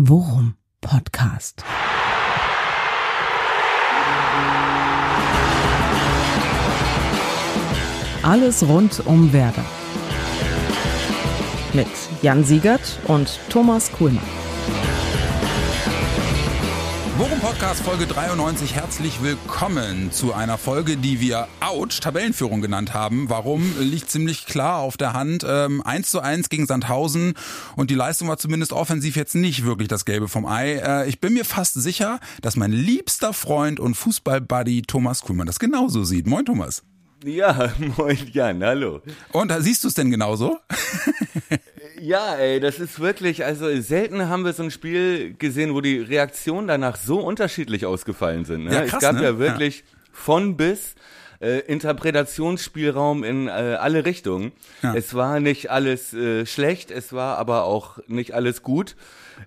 Worum Podcast. Alles rund um Werder. Mit Jan Siegert und Thomas Kuhlmann. Worum Podcast Folge 93. Herzlich willkommen zu einer Folge, die wir Ouch Tabellenführung genannt haben. Warum liegt ziemlich klar auf der Hand. Ähm, 1 zu 1 gegen Sandhausen und die Leistung war zumindest offensiv jetzt nicht wirklich das Gelbe vom Ei. Äh, ich bin mir fast sicher, dass mein liebster Freund und Fußballbuddy Thomas Kuhlmann das genauso sieht. Moin Thomas. Ja, moin Jan, hallo. Und siehst du es denn genauso? Ja, ey, das ist wirklich, also selten haben wir so ein Spiel gesehen, wo die Reaktionen danach so unterschiedlich ausgefallen sind. Ne? Ja, krass, es gab ne? ja wirklich von bis äh, Interpretationsspielraum in äh, alle Richtungen. Ja. Es war nicht alles äh, schlecht, es war aber auch nicht alles gut.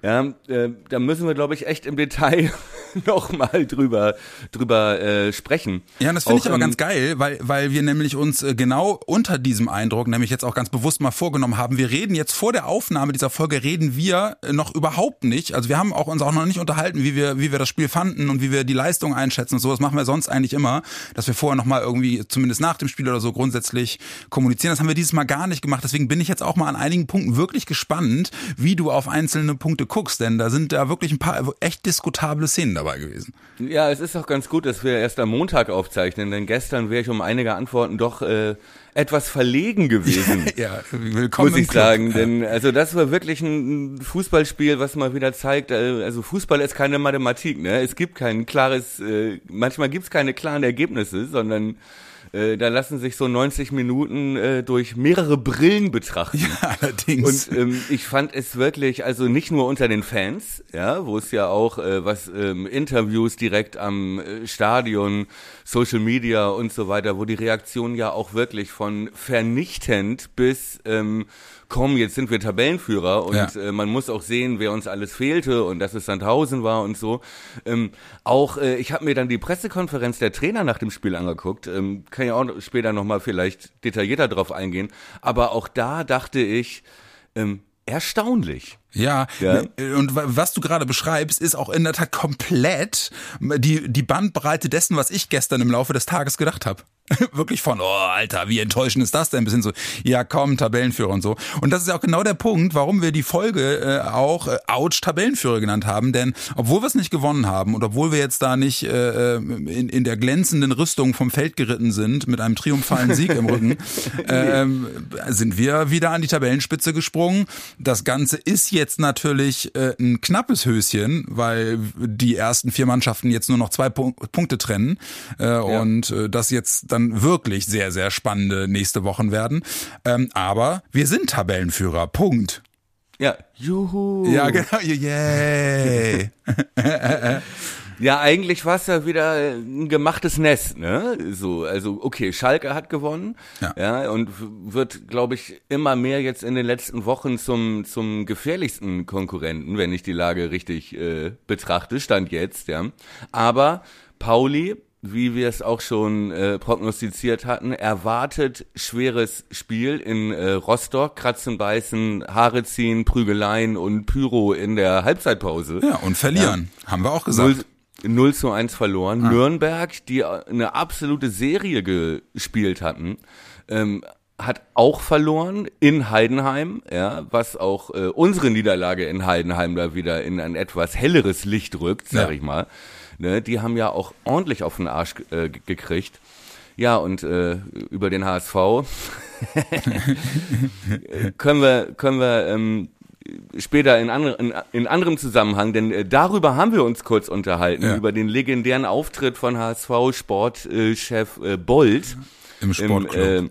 Ja, äh, da müssen wir, glaube ich, echt im Detail nochmal drüber drüber äh, sprechen. Ja, und das finde ich aber ähm, ganz geil, weil, weil wir nämlich uns äh, genau unter diesem Eindruck, nämlich jetzt auch ganz bewusst mal vorgenommen haben, wir reden jetzt vor der Aufnahme dieser Folge, reden wir äh, noch überhaupt nicht, also wir haben auch uns auch noch nicht unterhalten, wie wir, wie wir das Spiel fanden und wie wir die Leistung einschätzen und so, das machen wir sonst eigentlich immer, dass wir vorher nochmal irgendwie, zumindest nach dem Spiel oder so, grundsätzlich kommunizieren. Das haben wir dieses Mal gar nicht gemacht, deswegen bin ich jetzt auch mal an einigen Punkten wirklich gespannt, wie du auf einzelne Punkte guckst, denn da sind da wirklich ein paar echt diskutable Szenen dabei gewesen. Ja, es ist auch ganz gut, dass wir erst am Montag aufzeichnen, denn gestern wäre ich um einige Antworten doch äh, etwas verlegen gewesen. Ja, willkommen Muss ich Club. sagen, denn also das war wirklich ein Fußballspiel, was mal wieder zeigt, äh, also Fußball ist keine Mathematik, ne? Es gibt kein klares, äh, manchmal gibt es keine klaren Ergebnisse, sondern äh, da lassen sich so 90 Minuten äh, durch mehrere Brillen betrachten. Ja, allerdings. Und ähm, ich fand es wirklich, also nicht nur unter den Fans, ja, wo es ja auch äh, was ähm, Interviews direkt am äh, Stadion, Social Media und so weiter, wo die Reaktion ja auch wirklich von vernichtend bis ähm, komm, jetzt sind wir Tabellenführer und Ja. äh, man muss auch sehen, wer uns alles fehlte und dass es Sandhausen war und so. Ähm, auch äh, ich habe mir dann die Pressekonferenz der Trainer nach dem Spiel angeguckt, ähm, kann ja auch später nochmal vielleicht detaillierter drauf eingehen, aber auch da dachte ich, ähm, erstaunlich. Ja, Ja. und wa- was du gerade beschreibst, ist auch in der Tat komplett die, die Bandbreite dessen, was ich gestern im Laufe des Tages gedacht habe. Wirklich von, oh Alter, wie enttäuschend ist das denn? Bis hin so, ja komm, Tabellenführer und so. Und das ist ja auch genau der Punkt, warum wir die Folge äh, auch äh, Ouch Tabellenführer genannt haben. Denn obwohl wir es nicht gewonnen haben und obwohl wir jetzt da nicht äh, in, in der glänzenden Rüstung vom Feld geritten sind, mit einem triumphalen Sieg im Rücken, ähm, sind wir wieder an die Tabellenspitze gesprungen. Das Ganze ist jetzt natürlich äh, ein knappes Höschen, weil die ersten vier Mannschaften jetzt nur noch zwei Punk Punkte trennen äh, und äh, das jetzt dann wirklich sehr, sehr spannende nächste Wochen werden. Ähm, aber wir sind Tabellenführer. Punkt. Ja, juhu. Ja, genau. Yay. Ja, eigentlich war es ja wieder ein gemachtes Nest, ne? So, also okay, Schalke hat gewonnen, Ja. ja, und wird, glaube ich, immer mehr jetzt in den letzten Wochen zum zum gefährlichsten Konkurrenten, wenn ich die Lage richtig äh, betrachte, stand jetzt, ja. Aber Pauli, wie wir es auch schon äh, prognostiziert hatten, erwartet schweres Spiel in äh, Rostock, Kratzen, Beißen, Haare ziehen, Prügeleien und Pyro in der Halbzeitpause. Ja, und verlieren. Haben wir auch gesagt. 0, 0 zu 1 verloren. Nürnberg, die eine absolute Serie gespielt hatten, ähm, hat auch verloren in Heidenheim, ja, was auch äh, unsere Niederlage in Heidenheim da wieder in ein etwas helleres Licht rückt, sag Ja. ich mal. Ne, die haben ja auch ordentlich auf den Arsch äh, ge- gekriegt. Ja, und äh, über den HSV können wir, können wir ähm, später in, andre, in, in anderem Zusammenhang, denn äh, darüber haben wir uns kurz unterhalten, Ja. über den legendären Auftritt von HSV-Sportchef äh, Bold Im Sportclub. im, äh,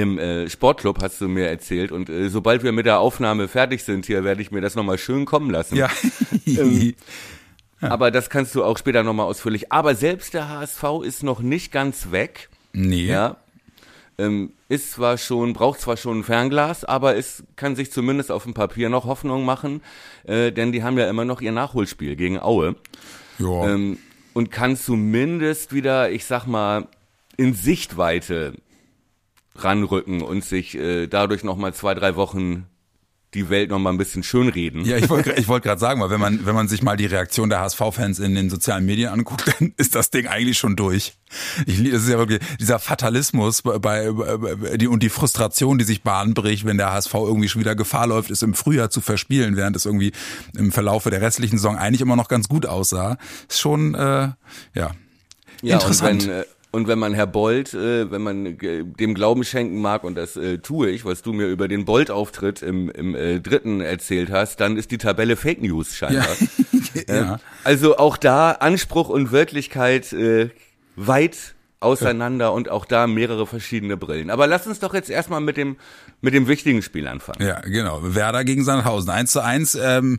im äh, Sportclub, hast du mir erzählt. Und äh, sobald wir mit der Aufnahme fertig sind hier, werde ich mir das nochmal schön kommen lassen. ja. ähm, Aber das kannst du auch später nochmal ausführlich. Aber selbst der HSV ist noch nicht ganz weg. nee. Ja. Ähm, ist zwar schon, braucht zwar schon ein Fernglas, aber es kann sich zumindest auf dem Papier noch Hoffnung machen, äh, denn die haben ja immer noch ihr Nachholspiel gegen Aue. Ja. Ähm, und kann zumindest wieder, ich sag mal, in Sichtweite ranrücken und sich äh, dadurch nochmal zwei, drei Wochen die Welt noch mal ein bisschen schönreden. Ja, ich wollte ich wollte gerade sagen, weil wenn man wenn man sich mal die Reaktion der HSV-Fans in den sozialen Medien anguckt, dann ist das Ding eigentlich schon durch. Ich das ist ja wirklich dieser Fatalismus bei, bei, bei die und die Frustration, die sich Bahn bricht, wenn der HSV irgendwie schon wieder Gefahr läuft, ist im Frühjahr zu verspielen, während es irgendwie im Verlaufe der restlichen Saison eigentlich immer noch ganz gut aussah. Ist schon äh, ja, Ja, interessant. Und wenn, äh, und wenn man Herr Bolt, äh, wenn man äh, dem Glauben schenken mag, und das äh, tue ich, was du mir über den Bolt-Auftritt im, im äh, dritten erzählt hast, dann ist die Tabelle Fake News scheinbar. ja. ja. Also auch da Anspruch und Wirklichkeit äh, weit auseinander und auch da mehrere verschiedene Brillen. Aber lass uns doch jetzt erstmal mit dem mit dem wichtigen Spiel anfangen. Ja, genau. Werder gegen Sandhausen. 1 zu 1. Ähm,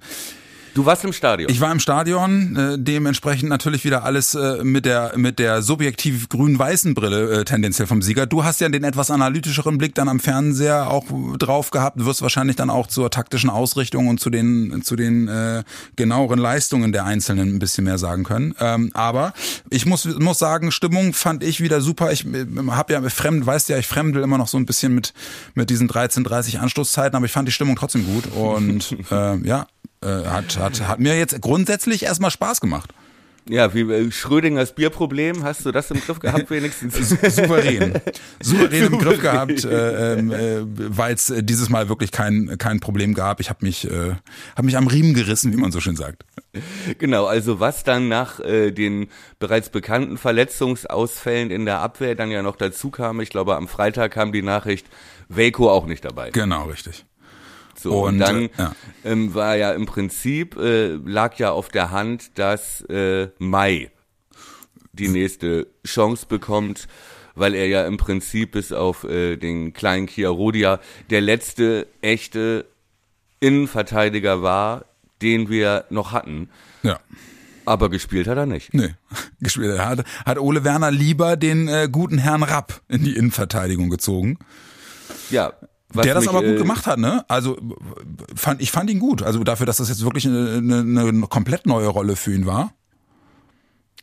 Du warst im Stadion. Ich war im Stadion, äh, dementsprechend natürlich wieder alles äh, mit der mit der subjektiv grün-weißen Brille äh, tendenziell vom Sieger. Du hast ja den etwas analytischeren Blick dann am Fernseher auch drauf gehabt, wirst wahrscheinlich dann auch zur taktischen Ausrichtung und zu den zu den äh, genaueren Leistungen der Einzelnen ein bisschen mehr sagen können. Ähm, aber ich muss muss sagen, Stimmung fand ich wieder super. Ich äh, habe ja fremd, weißt ja, ich fremdel immer noch so ein bisschen mit mit diesen 13:30 Anstoßzeiten, aber ich fand die Stimmung trotzdem gut und äh, ja, äh, hat, hat, hat mir jetzt grundsätzlich erstmal Spaß gemacht. Ja, wie äh, Schrödingers Bierproblem, hast du das im Griff gehabt wenigstens? Souverän. Souverän im Griff gehabt, äh, äh, weil es äh, dieses Mal wirklich kein, kein Problem gab. Ich habe mich, äh, hab mich am Riemen gerissen, wie man so schön sagt. Genau, also was dann nach äh, den bereits bekannten Verletzungsausfällen in der Abwehr dann ja noch dazu kam, ich glaube am Freitag kam die Nachricht, Waco auch nicht dabei. Genau, richtig. So, und, und dann äh, ja. Ähm, war ja im Prinzip, äh, lag ja auf der Hand, dass äh, Mai die nächste Chance bekommt, weil er ja im Prinzip bis auf äh, den kleinen Chiarodia der letzte echte Innenverteidiger war, den wir noch hatten. Ja. Aber gespielt hat er nicht. Nee, gespielt hat, hat Ole Werner lieber den äh, guten Herrn Rapp in die Innenverteidigung gezogen. Ja, was der das mich, aber gut äh, gemacht hat, ne? Also fand ich fand ihn gut. Also dafür, dass das jetzt wirklich eine, eine, eine komplett neue Rolle für ihn war.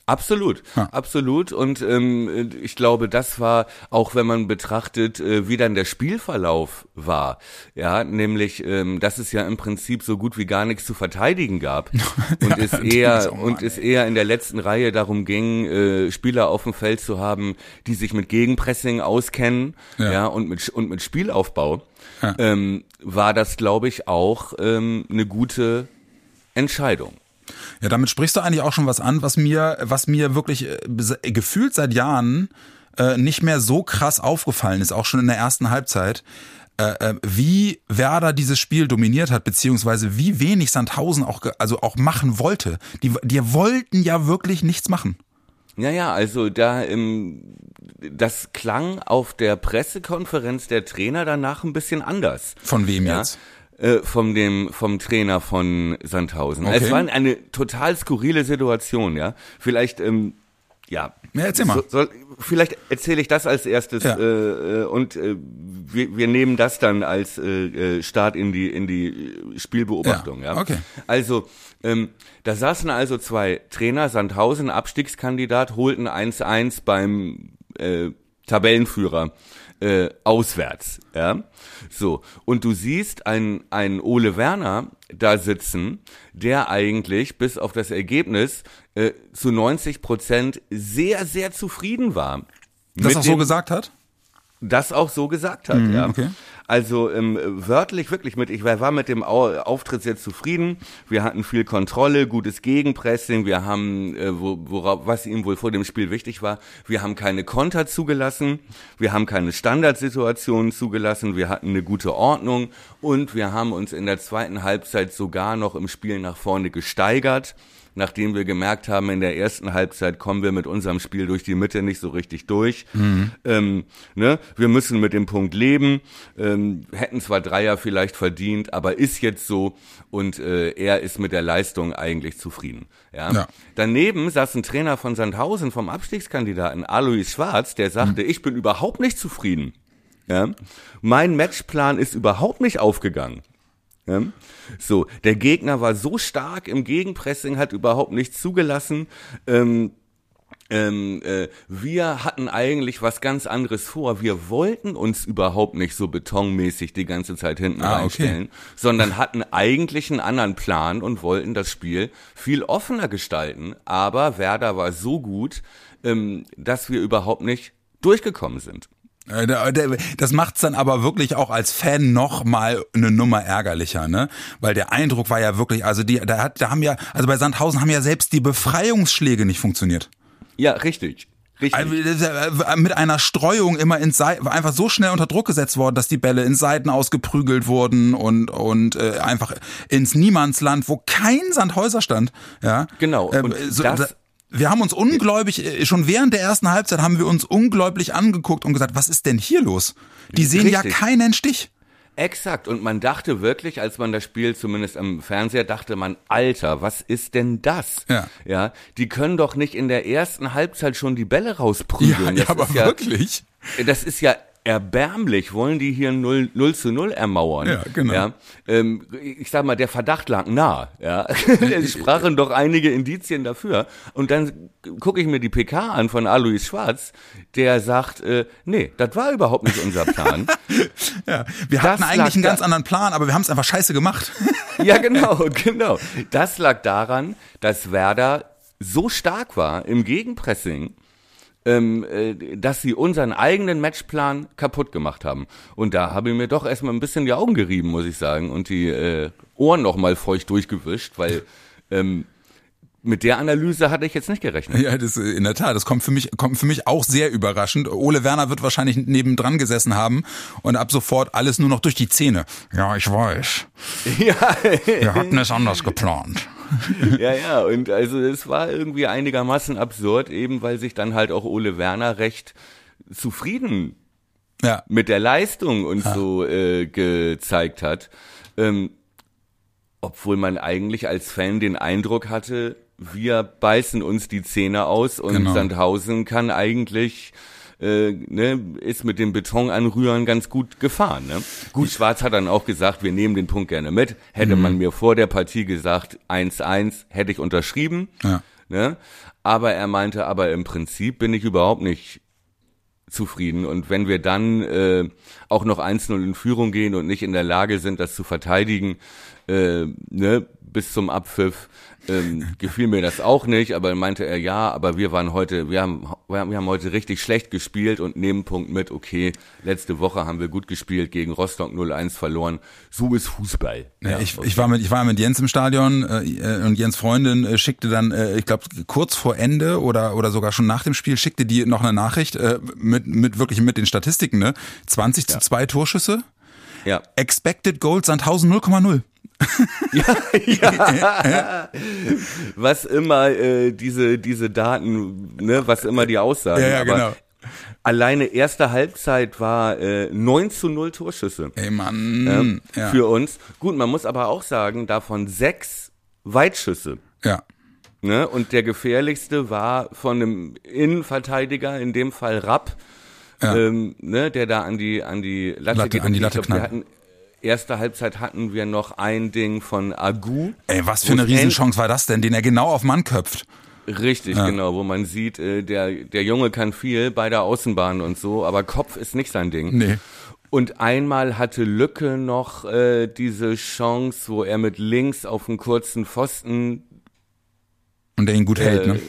Absolut, ja. absolut. Und ähm, ich glaube, das war auch, wenn man betrachtet, äh, wie dann der Spielverlauf war. Ja, nämlich, ähm, dass es ja im Prinzip so gut wie gar nichts zu verteidigen gab und ja, es eher und es eher in der letzten Reihe darum ging, äh, Spieler auf dem Feld zu haben, die sich mit Gegenpressing auskennen, ja, ja und mit und mit Spielaufbau. Ähm, war das, glaube ich, auch ähm, eine gute Entscheidung. Ja, damit sprichst du eigentlich auch schon was an, was mir, was mir wirklich äh, gefühlt seit Jahren äh, nicht mehr so krass aufgefallen ist, auch schon in der ersten Halbzeit. Äh, äh, wie Werder dieses Spiel dominiert hat, beziehungsweise wie wenig Sandhausen auch, also auch machen wollte. Die, die wollten ja wirklich nichts machen. Ja, ja, also da im, das klang auf der Pressekonferenz der Trainer danach ein bisschen anders. Von wem ja? jetzt? Äh, vom dem vom Trainer von Sandhausen. Okay. Es war eine total skurrile Situation, ja. Vielleicht ähm, ja. Ja, erzähl mal. So, soll, vielleicht erzähle ich das als erstes ja. äh, äh und äh, wir, wir nehmen das dann als äh, äh Start in die in die Spielbeobachtung. Ja. ja? Okay. Also ähm, da saßen also zwei Trainer, Sandhausen, Abstiegskandidat, holten 1-1 beim äh, Tabellenführer äh, auswärts. Ja? So, und du siehst einen, einen Ole Werner da sitzen, der eigentlich bis auf das Ergebnis äh, zu 90 Prozent sehr, sehr zufrieden war. Das auch so gesagt hat? Das auch so gesagt hat, mhm, ja. Okay. Also ähm, wörtlich wirklich mit, ich war mit dem Auftritt sehr zufrieden. Wir hatten viel Kontrolle, gutes Gegenpressing. Wir haben, äh, wo, worauf, was ihm wohl vor dem Spiel wichtig war, wir haben keine Konter zugelassen, wir haben keine Standardsituationen zugelassen, wir hatten eine gute Ordnung und wir haben uns in der zweiten Halbzeit sogar noch im Spiel nach vorne gesteigert nachdem wir gemerkt haben, in der ersten Halbzeit kommen wir mit unserem Spiel durch die Mitte nicht so richtig durch. Mhm. Ähm, ne? Wir müssen mit dem Punkt leben, ähm, hätten zwar Dreier vielleicht verdient, aber ist jetzt so und äh, er ist mit der Leistung eigentlich zufrieden. Ja? ja. Daneben saß ein Trainer von Sandhausen vom Abstiegskandidaten Alois Schwarz, der sagte, mhm. ich bin überhaupt nicht zufrieden. Ja? Mein Matchplan ist überhaupt nicht aufgegangen. So, der Gegner war so stark im Gegenpressing, hat überhaupt nichts zugelassen. Ähm, ähm, äh, wir hatten eigentlich was ganz anderes vor. Wir wollten uns überhaupt nicht so betonmäßig die ganze Zeit hinten Ah, okay. reinstellen, sondern hatten eigentlich einen anderen Plan und wollten das Spiel viel offener gestalten. Aber Werder war so gut, ähm, dass wir überhaupt nicht durchgekommen sind. Äh, der- Das macht's dann aber wirklich auch als Fan noch mal eine Nummer ärgerlicher, ne? Weil der Eindruck war ja wirklich, also die, da hat, da haben ja, also bei Sandhausen haben ja selbst die Befreiungsschläge nicht funktioniert. Ja, richtig. Richtig. Also, ja mit einer Streuung immer ins Seiten, war einfach so schnell unter Druck gesetzt worden, dass die Bälle in Seiten ausgeprügelt wurden und und äh, einfach ins Niemandsland, wo kein Sandhäuser stand. Ja, Genau, Ähm, und so, das- da- wir haben uns ungläubig, äh, schon während der ersten Halbzeit haben wir uns ungläubig angeguckt und gesagt, was ist denn hier los? Die sehen ja Richtig. keinen Stich. Exakt. Und man dachte wirklich, als man das Spiel zumindest am Fernseher dachte man, Alter, was ist denn das? Ja. Ja. Die können doch nicht in der ersten Halbzeit schon die Bälle rausprügeln. das ist ja, wirklich. Das ist ja erbärmlich. Wollen die hier 0, 0 zu 0 ermauern? Ja, genau. Ja, ähm, ich sag mal, der Verdacht lag nah. Ja. es sprachen doch einige Indizien dafür. Und dann gucke ich mir die PK an von Alois Schwarz, der sagt, äh, nee, das war überhaupt nicht unser Plan. Ja, wir hatten eigentlich einen ganz anderen Plan, aber wir haben es einfach scheiße gemacht. Ja, genau, genau. Das lag daran, dass Werder so stark war im Gegenpressing, ähm, äh, dass sie unseren eigenen Matchplan kaputt gemacht haben. Und da habe ich mir doch erstmal ein bisschen die Augen gerieben, muss ich sagen, und die äh, Ohren noch mal feucht durchgewischt, weil ähm, mit der Analyse hatte ich jetzt nicht gerechnet. Ja, das äh, in der Tat, das kommt für mich kommt für mich auch sehr überraschend. Ole Werner wird wahrscheinlich nebendran gesessen haben und ab sofort alles nur noch durch die Zähne. Ja, ich weiß. ja, Wir hatten es anders geplant. ja, ja, und also es war irgendwie einigermaßen absurd, eben weil sich dann halt auch Ole Werner recht zufrieden Ja, mit der Leistung und so äh, gezeigt hat. Ähm, obwohl man eigentlich als Fan den Eindruck hatte, wir beißen uns die Zähne aus und Genau. Sandhausen kann eigentlich äh, ne, ist mit dem Beton anrühren ganz gut gefahren. Ne? Gut, Schwarz hat dann auch gesagt, wir nehmen den Punkt gerne mit. Hätte Mhm. man mir vor der Partie gesagt, 1-1, hätte ich unterschrieben. Ja. Ne? Aber er meinte, aber im Prinzip bin ich überhaupt nicht zufrieden. Und wenn wir dann äh, auch noch 1-0 in Führung gehen und nicht in der Lage sind, das zu verteidigen, äh, ne, bis zum Abpfiff, ähm, gefiel mir das auch nicht, aber meinte er, ja, aber wir waren heute, wir haben, wir haben wir haben heute richtig schlecht gespielt und Nebenpunkt mit, okay, letzte Woche haben wir gut gespielt, gegen Rostock 0-1 verloren, so ist Fußball. Ja, ich, ich war mit ich war mit Jens im Stadion äh, äh, und Jens Freundin äh, schickte dann äh, ich glaube kurz vor Ende oder oder sogar schon nach dem Spiel schickte die noch eine Nachricht äh, mit mit wirklich mit den Statistiken ne? 20 zu 2 Torschüsse. Ja. expected goals Sandhausen 0,0 was immer äh, diese diese Daten, ne, was immer die aussagen. Ja, ja, aber genau. Alleine erste Halbzeit war äh, 9 zu 0 Torschüsse ey Mann ähm, ja für uns. Gut, man muss aber auch sagen, davon sechs Weitschüsse. ja Ne? Und der gefährlichste war von einem Innenverteidiger, in dem Fall Rapp, Ja. ähm, ne, der da an die an die Latte, Latte- an die Latte glaub, wir knallt. hatten Erste Halbzeit hatten wir noch ein Ding von Agu. ey was für eine Riesenchance war das denn den er genau auf Mann köpft Richtig, genau, wo man sieht, äh, der, der Junge kann viel bei der Außenbahn und so, aber Kopf ist nicht sein Ding. Nee. Und einmal hatte Lücke noch äh, diese Chance, wo er mit links auf einen kurzen Pfosten und der ihn gut hält ne äh,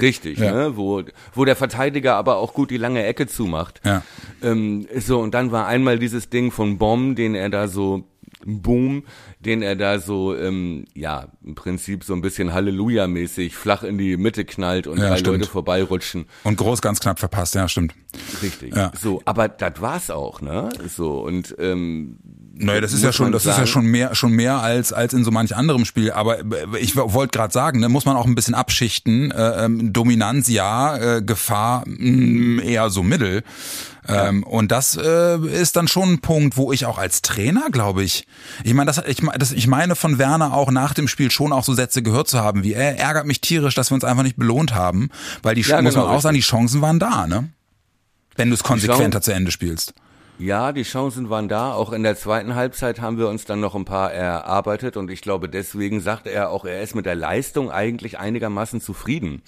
Richtig, Ja. ne? Wo, wo der Verteidiger aber auch gut die lange Ecke zumacht. Ja. Ähm, so, und dann war einmal dieses Ding von Bomb, den er da so, Boom, den er da so, ähm, ja, im Prinzip so ein bisschen Halleluja-mäßig flach in die Mitte knallt und Ja, drei stimmt. Leute vorbeirutschen. und groß ganz knapp verpasst ja stimmt Richtig. Ja. So, aber das war's auch, ne? So, und ähm, Naja, das ist ja schon, das ist ja sagen- schon mehr, schon mehr als als in so manch anderem Spiel. Aber äh, ich wollte gerade sagen, ne, muss man auch ein bisschen abschichten. Äh, ähm, Dominanz ja, äh, Gefahr mh, eher so mittel. Ähm, und das äh, ist dann schon ein Punkt, wo ich auch als Trainer, glaube ich, ich meine, das, ich, das, ich meine von Werner auch nach dem Spiel schon auch so Sätze gehört zu haben, wie er ärgert mich tierisch, dass wir uns einfach nicht belohnt haben, weil die Ja, muss genau, man auch sagen, die Chancen waren da, ne? Wenn du es konsequenter zu Ende spielst. Ja, die Chancen waren da. Auch in der zweiten Halbzeit haben wir uns dann noch ein paar erarbeitet und ich glaube, deswegen sagte er auch, er ist mit der Leistung eigentlich einigermaßen zufrieden.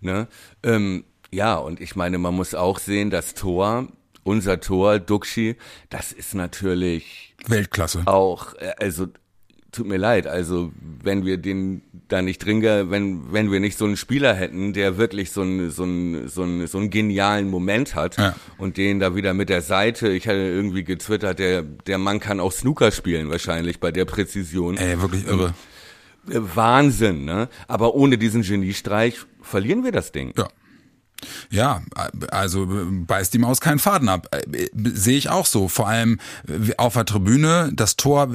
Ne? Ähm, ja, und ich meine, man muss auch sehen, das Tor, unser Tor, Duxi, das ist natürlich Weltklasse. auch, äh, also tut mir leid, also wenn wir den da nicht drin, wenn wenn wir nicht so einen Spieler hätten, der wirklich so einen so einen so einen, so einen genialen Moment hat Ja. und den da wieder mit der Seite, ich hatte irgendwie getwittert, der der Mann kann auch Snooker spielen wahrscheinlich bei der Präzision. Ey, wirklich irre. Äh, Wahnsinn, ne? Aber ohne diesen Geniestreich verlieren wir das Ding. Ja. Ja, also äh, beißt die Maus keinen Faden ab. Äh, Sehe ich auch so. Vor allem auf der Tribüne, das Tor,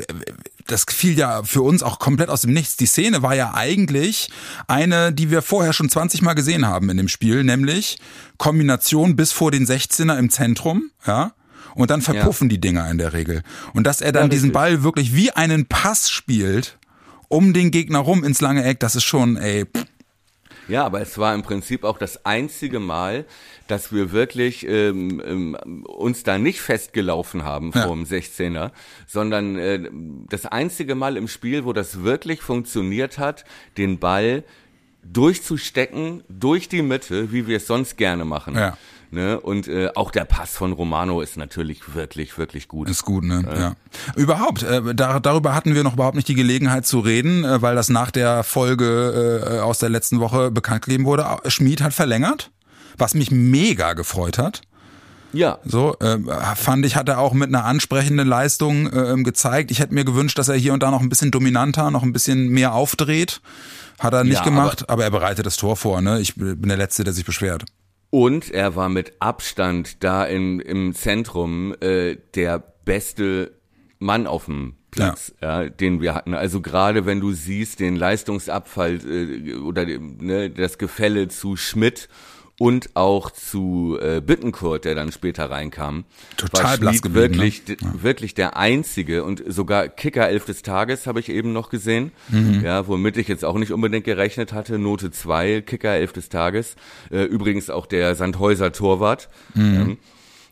das fiel ja für uns auch komplett aus dem Nichts. Die Szene war ja eigentlich eine, die wir vorher schon 20 Mal gesehen haben in dem Spiel, nämlich Kombination bis vor den 16er im Zentrum, ja. Und dann verpuffen die Dinger in der Regel. Und dass er dann Ja, diesen. Ball wirklich wie einen Pass spielt, um den Gegner rum ins lange Eck, das ist schon, ey, pff, Ja, aber es war im Prinzip auch das einzige Mal, dass wir wirklich ähm, ähm, uns da nicht festgelaufen haben Ja. vor dem 16er, sondern äh, das einzige Mal im Spiel, wo das wirklich funktioniert hat, den Ball durchzustecken durch die Mitte, wie wir es sonst gerne machen. Ja. Ne? Und äh, auch der Pass von Romano ist natürlich wirklich, wirklich gut. Ist gut, ne? Ja. Überhaupt, äh, da, darüber hatten wir noch überhaupt nicht die Gelegenheit zu reden, äh, weil das nach der Folge äh, aus der letzten Woche bekannt gegeben wurde. Schmied hat verlängert, was mich mega gefreut hat. Ja, So, äh, fand ich, hat er auch mit einer ansprechenden Leistung äh, gezeigt. Ich hätte mir gewünscht, dass er hier und da noch ein bisschen dominanter, noch ein bisschen mehr aufdreht. Hat er nicht Ja, gemacht, aber, er bereitet das Tor vor, ne? Ich bin der Letzte, der sich beschwert. Und er war mit Abstand da in, im Zentrum äh, der beste Mann auf dem Platz, ja. den wir hatten. Also gerade wenn du siehst den Leistungsabfall äh, oder ne, das Gefälle zu Schmidt und auch zu äh, Bittenkurt, der dann später reinkam, Total war blass geblieben, ne? wirklich, d- wirklich der einzige und sogar Kicker elf des Tages habe ich eben noch gesehen, Mhm. ja, womit ich jetzt auch nicht unbedingt gerechnet hatte. Note 2, Kicker elf des Tages. Äh, übrigens auch der Sandhäuser Torwart. Mhm. Ähm,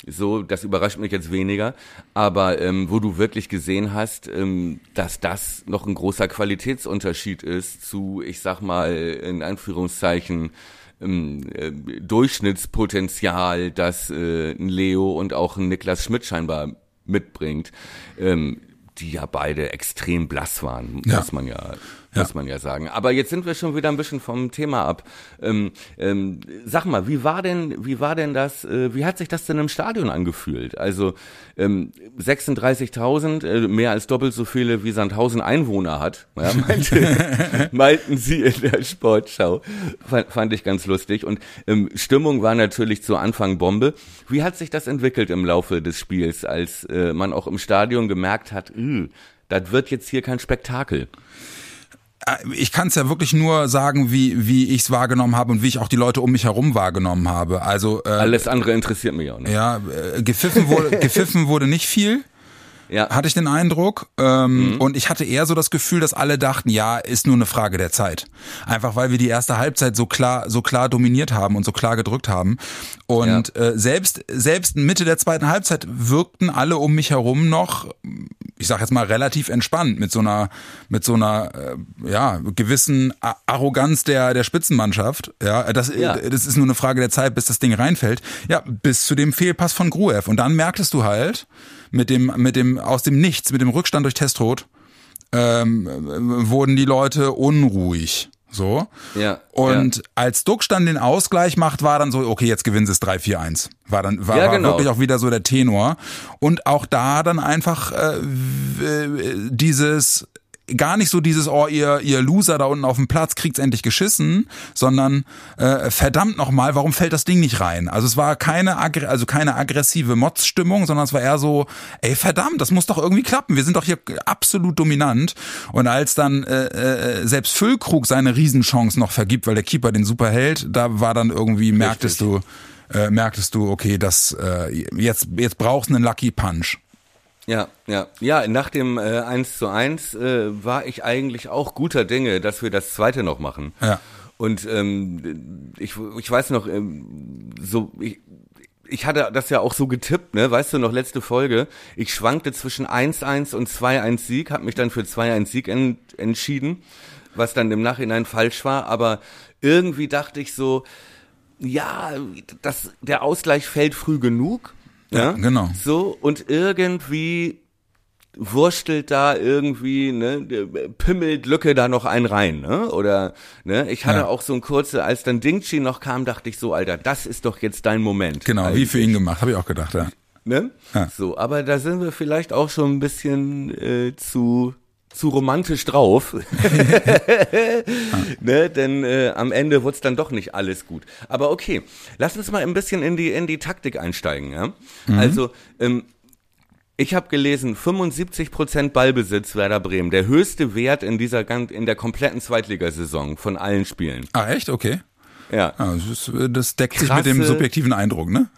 so, das überrascht mich jetzt weniger, aber ähm, wo du wirklich gesehen hast, ähm, dass das noch ein großer Qualitätsunterschied ist zu, ich sag mal in Anführungszeichen ähm, äh, Durchschnittspotenzial, das äh, ein Leo und auch ein Niklas Schmidt scheinbar mitbringt, ähm, die ja beide extrem blass waren, Ja. muss man ja, muss man ja sagen. Aber jetzt sind wir schon wieder ein bisschen vom Thema ab. Ähm, ähm, sag mal, wie war denn, wie war denn das, äh, wie hat sich das denn im Stadion angefühlt? Also ähm, 36.000, äh, mehr als doppelt so viele wie Sandhausen Einwohner hat, ja, meinte, meinten sie in der Sportschau. Fand, fand ich ganz lustig. Und ähm, Stimmung war natürlich zu Anfang Bombe. Wie hat sich das entwickelt im Laufe des Spiels, als äh, man auch im Stadion gemerkt hat, "Ugh, das wird jetzt hier kein Spektakel? Äh, ich kann es ja wirklich nur sagen, wie, wie ich es wahrgenommen habe und wie ich auch die Leute um mich herum wahrgenommen habe. Also äh, Alles andere interessiert mich auch nicht. ja, äh, gepfiffen wurde, gepfiffen wurde nicht viel. Ja. hatte ich den Eindruck. Ähm, Und ich hatte eher so das Gefühl, dass alle dachten, ja, ist nur eine Frage der Zeit. Einfach weil wir die erste Halbzeit so klar, so klar dominiert haben und so klar gedrückt haben. Und äh, selbst, selbst Mitte der zweiten Halbzeit wirkten alle um mich herum noch, ich sag jetzt mal, relativ entspannt mit so einer, mit so einer, äh, ja, gewissen Arroganz der, der Spitzenmannschaft. Ja, das, Ja. das ist nur eine Frage der Zeit, bis das Ding reinfällt. Ja, bis zu dem Fehlpass von Gruev. Und dann merktest du halt, mit dem, mit dem, aus dem Nichts, mit dem Rückstand durch Testrot, ähm, äh, wurden die Leute unruhig. So. Ja, Und ja. als Duck dann den Ausgleich macht, war dann so, okay, jetzt gewinnen sie es 3-4-1. War dann, war, Ja, war genau. wirklich auch wieder so der Tenor. Und auch da dann einfach äh, w- dieses, gar nicht so dieses, oh, ihr, ihr Loser da unten auf dem Platz kriegt's endlich geschissen, sondern äh, verdammt nochmal, warum fällt das Ding nicht rein? Also es war keine, also keine aggressive Motzstimmung, sondern es war eher so, ey verdammt, das muss doch irgendwie klappen. Wir sind doch hier absolut dominant. Und als dann äh, äh, selbst Füllkrug seine Riesenchance noch vergibt, weil der Keeper den super hält, da war dann irgendwie, merktest du, äh, merktest du, okay, das äh, jetzt, jetzt brauchst du einen Lucky Punch. Ja, ja, ja. Nach dem äh, 1 zu 1 äh, war ich eigentlich auch guter Dinge, dass wir das zweite noch machen. Ja. Und ähm, ich, ich weiß noch, ähm, so ich, ich hatte das ja auch so getippt, ne? Weißt du noch letzte Folge? Ich schwankte zwischen 1-1 und 2-1 Sieg, habe mich dann für 2-1 Sieg en entschieden. was dann im Nachhinein falsch war, aber irgendwie dachte ich so, ja, das, der Ausgleich fällt früh genug. Ja, genau. So, und irgendwie wurstelt da irgendwie, ne, pimmelt Lücke da noch einen rein, ne? Oder, ne, ich hatte Ja. auch so ein kurze, als dann Dingchi noch kam, dachte ich so, Alter, das ist doch jetzt dein Moment. Genau, wie für ihn gemacht, habe ich auch gedacht, ja. Ne? Ja. So, aber da sind wir vielleicht auch schon ein bisschen äh, zu zu romantisch drauf. ne? Denn äh, am Ende wird's dann doch nicht alles gut. Aber okay, lass uns mal ein bisschen in die in die Taktik einsteigen. Ja? Also ähm, ich habe gelesen, 75% Ballbesitz Werder Bremen, der höchste Wert in dieser in der kompletten Zweitligasaison von allen Spielen. Ah, echt? Okay. Ja. Ja, das, ist, das deckt sich mit dem Krasse- subjektiven Eindruck, ne?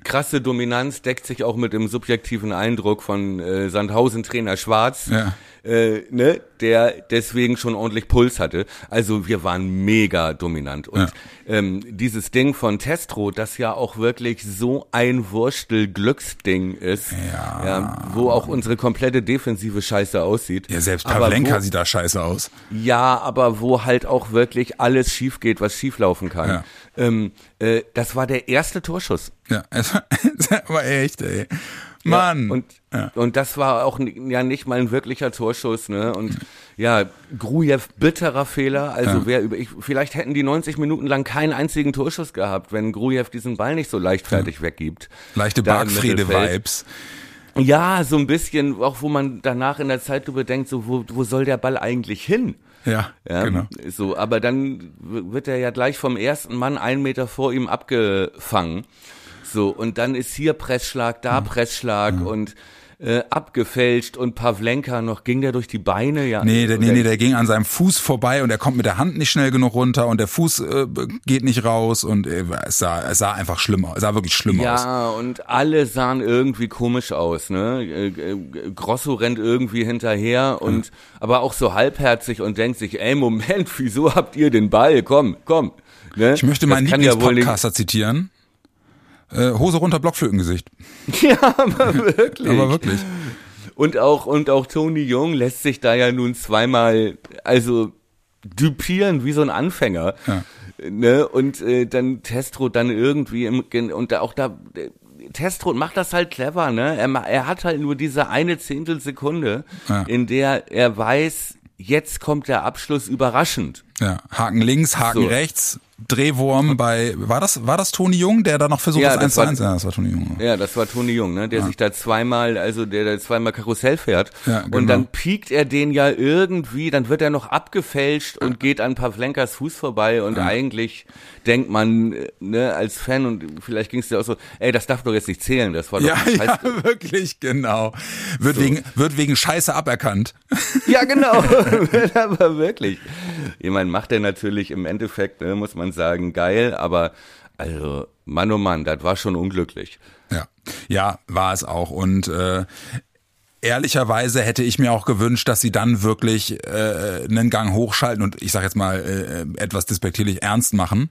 Krasse Dominanz deckt sich auch mit dem subjektiven Eindruck von äh, Sandhausen-Trainer Schwarz, Ja. äh, ne, der deswegen schon ordentlich Puls hatte. Also wir waren mega dominant. Und Ja. ähm, dieses Ding von Testro, das ja auch wirklich so ein Wurstel-Glücksding ist, Ja. wo auch unsere komplette defensive Scheiße aussieht. Ja, selbst Pavlenka wo- sieht da scheiße aus. ja, aber wo halt auch wirklich alles schief geht, was schief laufen kann. Ja. Ähm, äh, das war der erste Torschuss. Ja, es war, es war echt, ey. Mann. Ja, und, Ja. und das war auch ja nicht mal ein wirklicher Torschuss, ne? Und ja, Grujew bitterer Fehler. Also Ja. wer über ich, vielleicht hätten die 90 Minuten lang keinen einzigen Torschuss gehabt, wenn Grujew diesen Ball nicht so leichtfertig weggibt. Leichte. Bargfrede-Vibes. Ja, so ein bisschen, auch wo man danach in der Zeitlupe denkt, so wo, wo soll der Ball eigentlich hin? Ja, Ja, genau. so, aber dann wird er ja gleich vom ersten Mann einen Meter vor ihm abgefangen. So, und dann ist hier Pressschlag, da Pressschlag und äh, abgefälscht und Pavlenka noch, ging der durch die Beine? Ja. Nee, der, nee, nee, der ging an seinem Fuß vorbei und er kommt mit der Hand nicht schnell genug runter und der Fuß äh, geht nicht raus und äh, es, sah, es sah einfach schlimm aus. Es sah wirklich schlimm aus. Ja, und alle sahen irgendwie komisch aus, ne? Äh, äh, Grosso rennt irgendwie hinterher und aber auch so halbherzig und denkt sich, ey, Moment, wieso habt ihr den Ball? Komm, komm. Ne? Ich möchte meinen kann ja Lieblingspodcaster zitieren. Äh, Hose runter, Blockflötengesicht. Ja, aber wirklich. Aber wirklich. Und auch, und auch Tony Jung lässt sich da ja nun zweimal, also dupieren wie so ein Anfänger. Ja. Ne? Und äh, dann Testro dann irgendwie im, und da auch da äh, Testro macht das halt clever, ne? Er, er hat halt nur diese eine Zehntelsekunde, Ja. in der er weiß, jetzt kommt der Abschluss überraschend. Ja, Haken links, Haken So. rechts, Drehwurm bei, war das, war das Toni Jung, der da noch versucht, Ja, das 1 das zu war- 1? Ja, das war Toni Jung. Ja, das war Toni Jung, ne? Der sich da zweimal, also der da zweimal Karussell fährt. Ja, genau. Und dann piekt er den ja irgendwie, dann wird er noch abgefälscht und geht an Pavlenkas Fuß vorbei und eigentlich denkt man, ne, als Fan und vielleicht ging es dir auch so, ey, das darf doch jetzt nicht zählen, das war doch Ja, ja, wirklich, genau. Wird, wegen, wird wegen Scheiße aberkannt. Ja, genau. aber wirklich. Ich meine, macht er natürlich im Endeffekt, ne, muss man sagen, geil, aber also, Mann oh Mann, das war schon unglücklich. Ja, ja, war es auch. Und äh, ehrlicherweise hätte ich mir auch gewünscht, dass sie dann wirklich äh, einen Gang hochschalten und ich sage jetzt mal äh, etwas despektierlich ernst machen.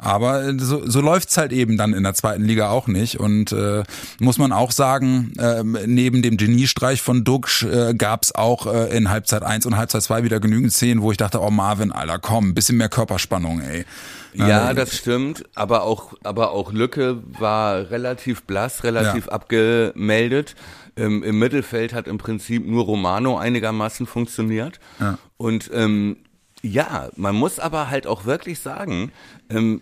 Aber äh, so, so läuft's halt eben dann in der zweiten Liga auch nicht. Und äh, muss man auch sagen, äh, neben dem Geniestreich von Duxch äh, gab's auch äh, in Halbzeit 1 und Halbzeit 2 wieder genügend Szenen, wo ich dachte, oh Marvin, Alter, komm, ein bisschen mehr Körperspannung, ey. Ja, das stimmt, aber auch, aber auch Lücke war relativ blass, relativ abgemeldet. Ähm, Im Mittelfeld hat im Prinzip nur Romano einigermaßen funktioniert. Ja. Und ähm, ja, man muss aber halt auch wirklich sagen, ähm,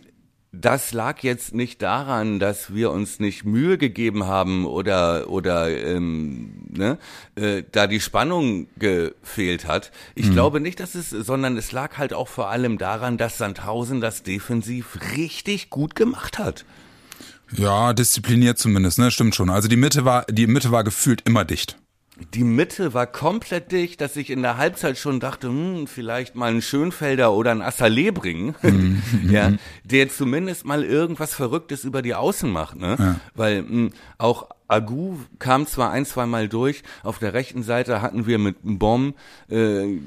das lag jetzt nicht daran, dass wir uns nicht Mühe gegeben haben oder oder ähm, ne, äh, da die Spannung gefehlt hat. Ich glaube nicht, dass es, sondern es lag halt auch vor allem daran, dass Sandhausen das defensiv richtig gut gemacht hat. Ja, diszipliniert zumindest, ne? Stimmt schon. Also die Mitte war, die Mitte war gefühlt immer dicht. Die Mitte war komplett dicht, dass ich in der Halbzeit schon dachte, hm, vielleicht mal einen Schönfelder oder einen Assalé bringen, ja, der zumindest mal irgendwas Verrücktes über die Außen macht, ne? Weil hm, auch Agu kam zwar ein, zwei Mal durch, auf der rechten Seite hatten wir mit Bomb äh,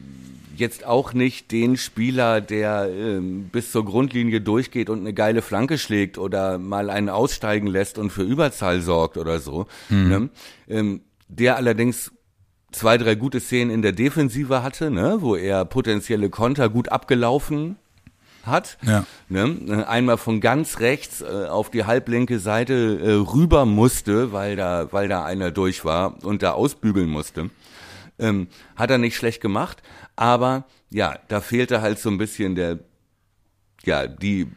jetzt auch nicht den Spieler, der ähm, bis zur Grundlinie durchgeht und eine geile Flanke schlägt oder mal einen aussteigen lässt und für Überzahl sorgt oder so. Ne? Ähm, der allerdings zwei, drei gute Szenen in der Defensive hatte, ne, wo er potenzielle Konter gut abgelaufen hat. Ja. Ne? Einmal von ganz rechts äh, auf die halblinke Seite äh, rüber musste, weil da, weil da einer durch war und da ausbügeln musste. Ähm, hat er nicht schlecht gemacht, aber ja, da fehlte halt so ein bisschen der, ja, die,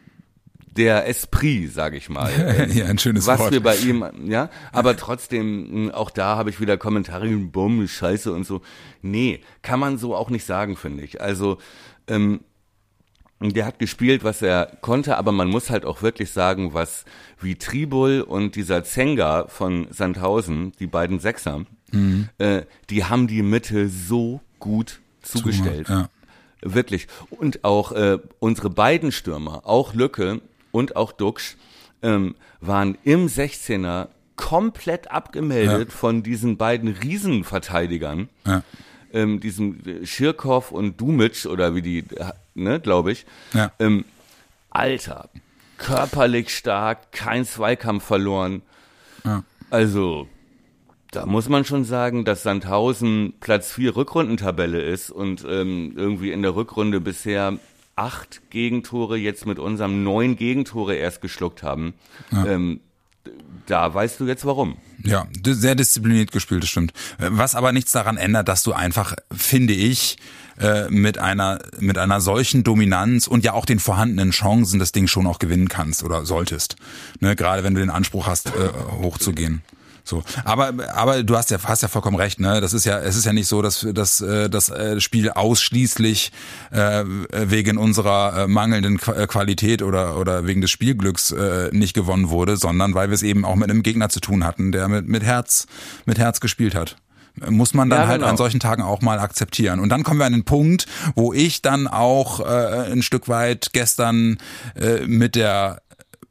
der Esprit, sag ich mal. ja, ein schönes Was Wort. wir bei ihm, ja, aber trotzdem, mh, auch da habe ich wieder Kommentare, bumm, scheiße und so. Nee, kann man so auch nicht sagen, finde ich. Also, ähm, der hat gespielt, was er konnte, aber man muss halt auch wirklich sagen, was wie Tribul und dieser Zenga von Sandhausen, die beiden Sechser, Mhm. äh, die haben die Mitte so gut zugestellt. Ja. Wirklich. Und auch äh, unsere beiden Stürmer, auch Lücke und auch Duxch, ähm, waren im 16er komplett abgemeldet von diesen beiden Riesenverteidigern, Ja. ähm, diesem äh, Schirkow und Dumic oder wie die, äh, ne, glaube ich. Ja. Ähm, Alter, körperlich stark, kein Zweikampf verloren. Ja. Also, da muss man schon sagen, dass Sandhausen Platz 4 Rückrundentabelle ist und ähm, irgendwie in der Rückrunde bisher acht Gegentore, jetzt mit unserem neun Gegentore erst geschluckt haben. Ähm, da weißt du jetzt warum. Ja, sehr diszipliniert gespielt, das stimmt. Äh, Was aber nichts daran ändert, dass du einfach, finde ich, äh, mit einer mit einer solchen Dominanz und ja auch den vorhandenen Chancen das Ding schon auch gewinnen kannst oder solltest. Ne, gerade wenn du den Anspruch hast, äh, hochzugehen. So, aber aber du hast ja hast ja vollkommen recht, ne? Das ist ja es ist ja nicht so, dass dass äh, das äh, Spiel ausschließlich äh, wegen unserer äh, mangelnden Qua- Qualität oder oder wegen des Spielglücks äh, nicht gewonnen wurde, sondern weil wir es eben auch mit einem Gegner zu tun hatten, der mit mit Herz mit Herz gespielt hat. Muss man dann Ja, halt genau. an solchen Tagen auch mal akzeptieren. Und dann kommen wir an den Punkt, wo ich dann auch äh, ein Stück weit gestern äh, mit der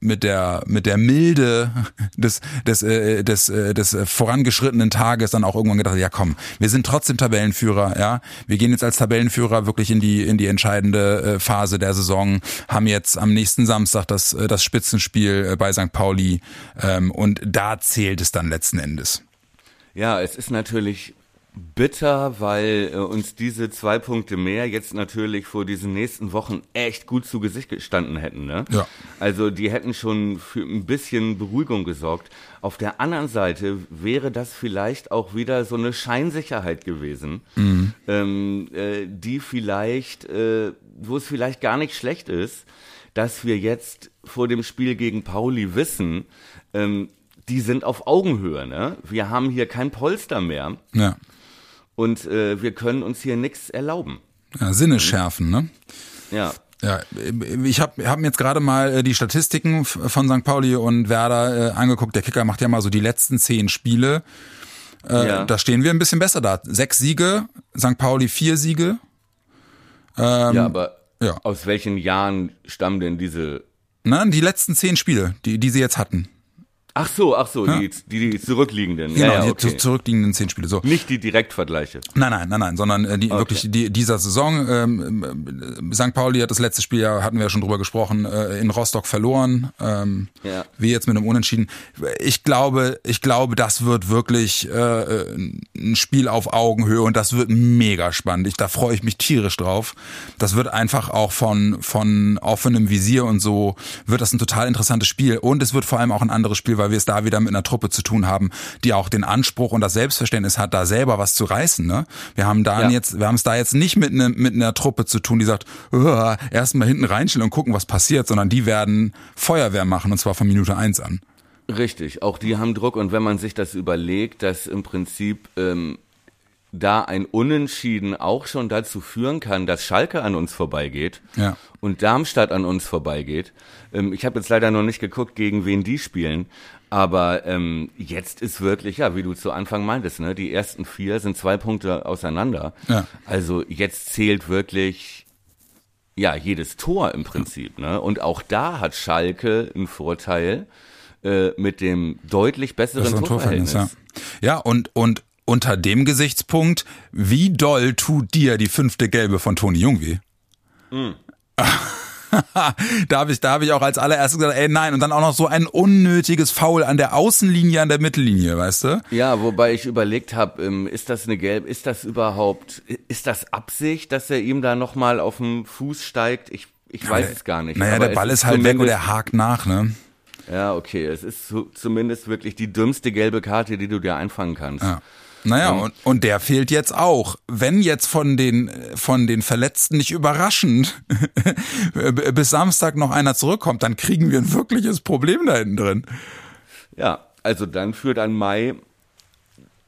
mit der mit der Milde des des äh, des äh, des vorangeschrittenen Tages dann auch irgendwann gedacht, ja komm, wir sind trotzdem Tabellenführer, ja, wir gehen jetzt als Tabellenführer wirklich in die in die entscheidende äh, Phase der Saison, haben jetzt am nächsten Samstag das äh, das Spitzenspiel äh, bei St. Pauli ähm, und da zählt es dann letzten Endes. Ja, es ist natürlich bitter, weil äh, uns diese zwei Punkte mehr jetzt natürlich vor diesen nächsten Wochen echt gut zu Gesicht gestanden hätten. Ne? Ja. Also die hätten schon für ein bisschen Beruhigung gesorgt. Auf der anderen Seite wäre das vielleicht auch wieder so eine Scheinsicherheit gewesen, ähm, äh, die vielleicht, äh, wo es vielleicht gar nicht schlecht ist, dass wir jetzt vor dem Spiel gegen Pauli wissen, ähm, die sind auf Augenhöhe. Ne? Wir haben hier kein Polster mehr Ja. Und äh, wir können uns hier nichts erlauben. ja Sinne schärfen, ne? Ja. Ja, ich habe hab mir jetzt gerade mal äh, die Statistiken von St. Pauli und Werder äh, angeguckt. Der Kicker macht ja mal so die letzten zehn Spiele. Äh, Ja. Da stehen wir ein bisschen besser da. Sechs Siege, St. Pauli vier Siege. ja, aber ja. aus welchen Jahren stammen denn diese Na, die letzten zehn Spiele, die, die sie jetzt hatten. Ach so, ach so, Ja. die, die, die zurückliegenden. Genau, ja, ja, die okay. zu- zurückliegenden zehn Spiele. So. Nicht die Direktvergleiche. Nein, nein, nein, nein, sondern äh, die, wirklich die, dieser Saison. Ähm, äh, St. Pauli hat das letzte Spiel, ja, hatten wir ja schon drüber gesprochen, äh, in Rostock verloren. Ähm, Ja. Wie jetzt mit einem Unentschieden. Ich glaube, ich glaube, das wird wirklich äh, ein Spiel auf Augenhöhe und das wird mega spannend. Ich, da freue ich mich tierisch drauf. Das wird einfach auch von von offenem Visier und so wird das ein total interessantes Spiel und es wird vor allem auch ein anderes Spiel, weil wir es da wieder mit einer Truppe zu tun haben, die auch den Anspruch und das Selbstverständnis hat, da selber was zu reißen. Ne? Wir haben da Ja. jetzt, wir haben es da jetzt nicht mit, ne, mit einer Truppe zu tun, die sagt, "Uah, erst mal hinten reinstellen und gucken, was passiert, sondern die werden Feuerwehr machen und zwar von Minute eins an. Richtig, auch die haben Druck und wenn man sich das überlegt, dass im Prinzip ähm, da ein Unentschieden auch schon dazu führen kann, dass Schalke an uns vorbeigeht Ja. und Darmstadt an uns vorbeigeht. Ähm, ich habe jetzt leider noch nicht geguckt, gegen wen die spielen, aber ähm, jetzt ist wirklich, ja, wie du zu Anfang meintest, ne, die ersten vier sind zwei Punkte auseinander. Ja. Also jetzt zählt wirklich ja jedes Tor im Prinzip, ne? Und auch da hat Schalke einen Vorteil äh, mit dem deutlich besseren Torverhältnis. Torverhältnis, ja. Ja, und, und unter dem Gesichtspunkt, wie doll tut dir die fünfte Gelbe von Toni Jung weh? da habe ich, da habe ich auch als allererstes gesagt, ey nein, und dann auch noch so ein unnötiges Foul an der Außenlinie, an der Mittellinie, weißt du? Ja, wobei ich überlegt habe, ähm, ist das eine gelb, ist das überhaupt, ist das Absicht, dass er ihm da nochmal auf den Fuß steigt? Ich, ich weiß es gar nicht. Naja, der Ball ist halt weg und er hakt nach, ne? Ja, okay, es ist zumindest wirklich die dümmste gelbe Karte, die du dir einfangen kannst. Ja. Naja, und, und der fehlt jetzt auch. Wenn jetzt von den, von den Verletzten nicht überraschend bis Samstag noch einer zurückkommt, dann kriegen wir ein wirkliches Problem da hinten drin. Ja, also dann führt an Mai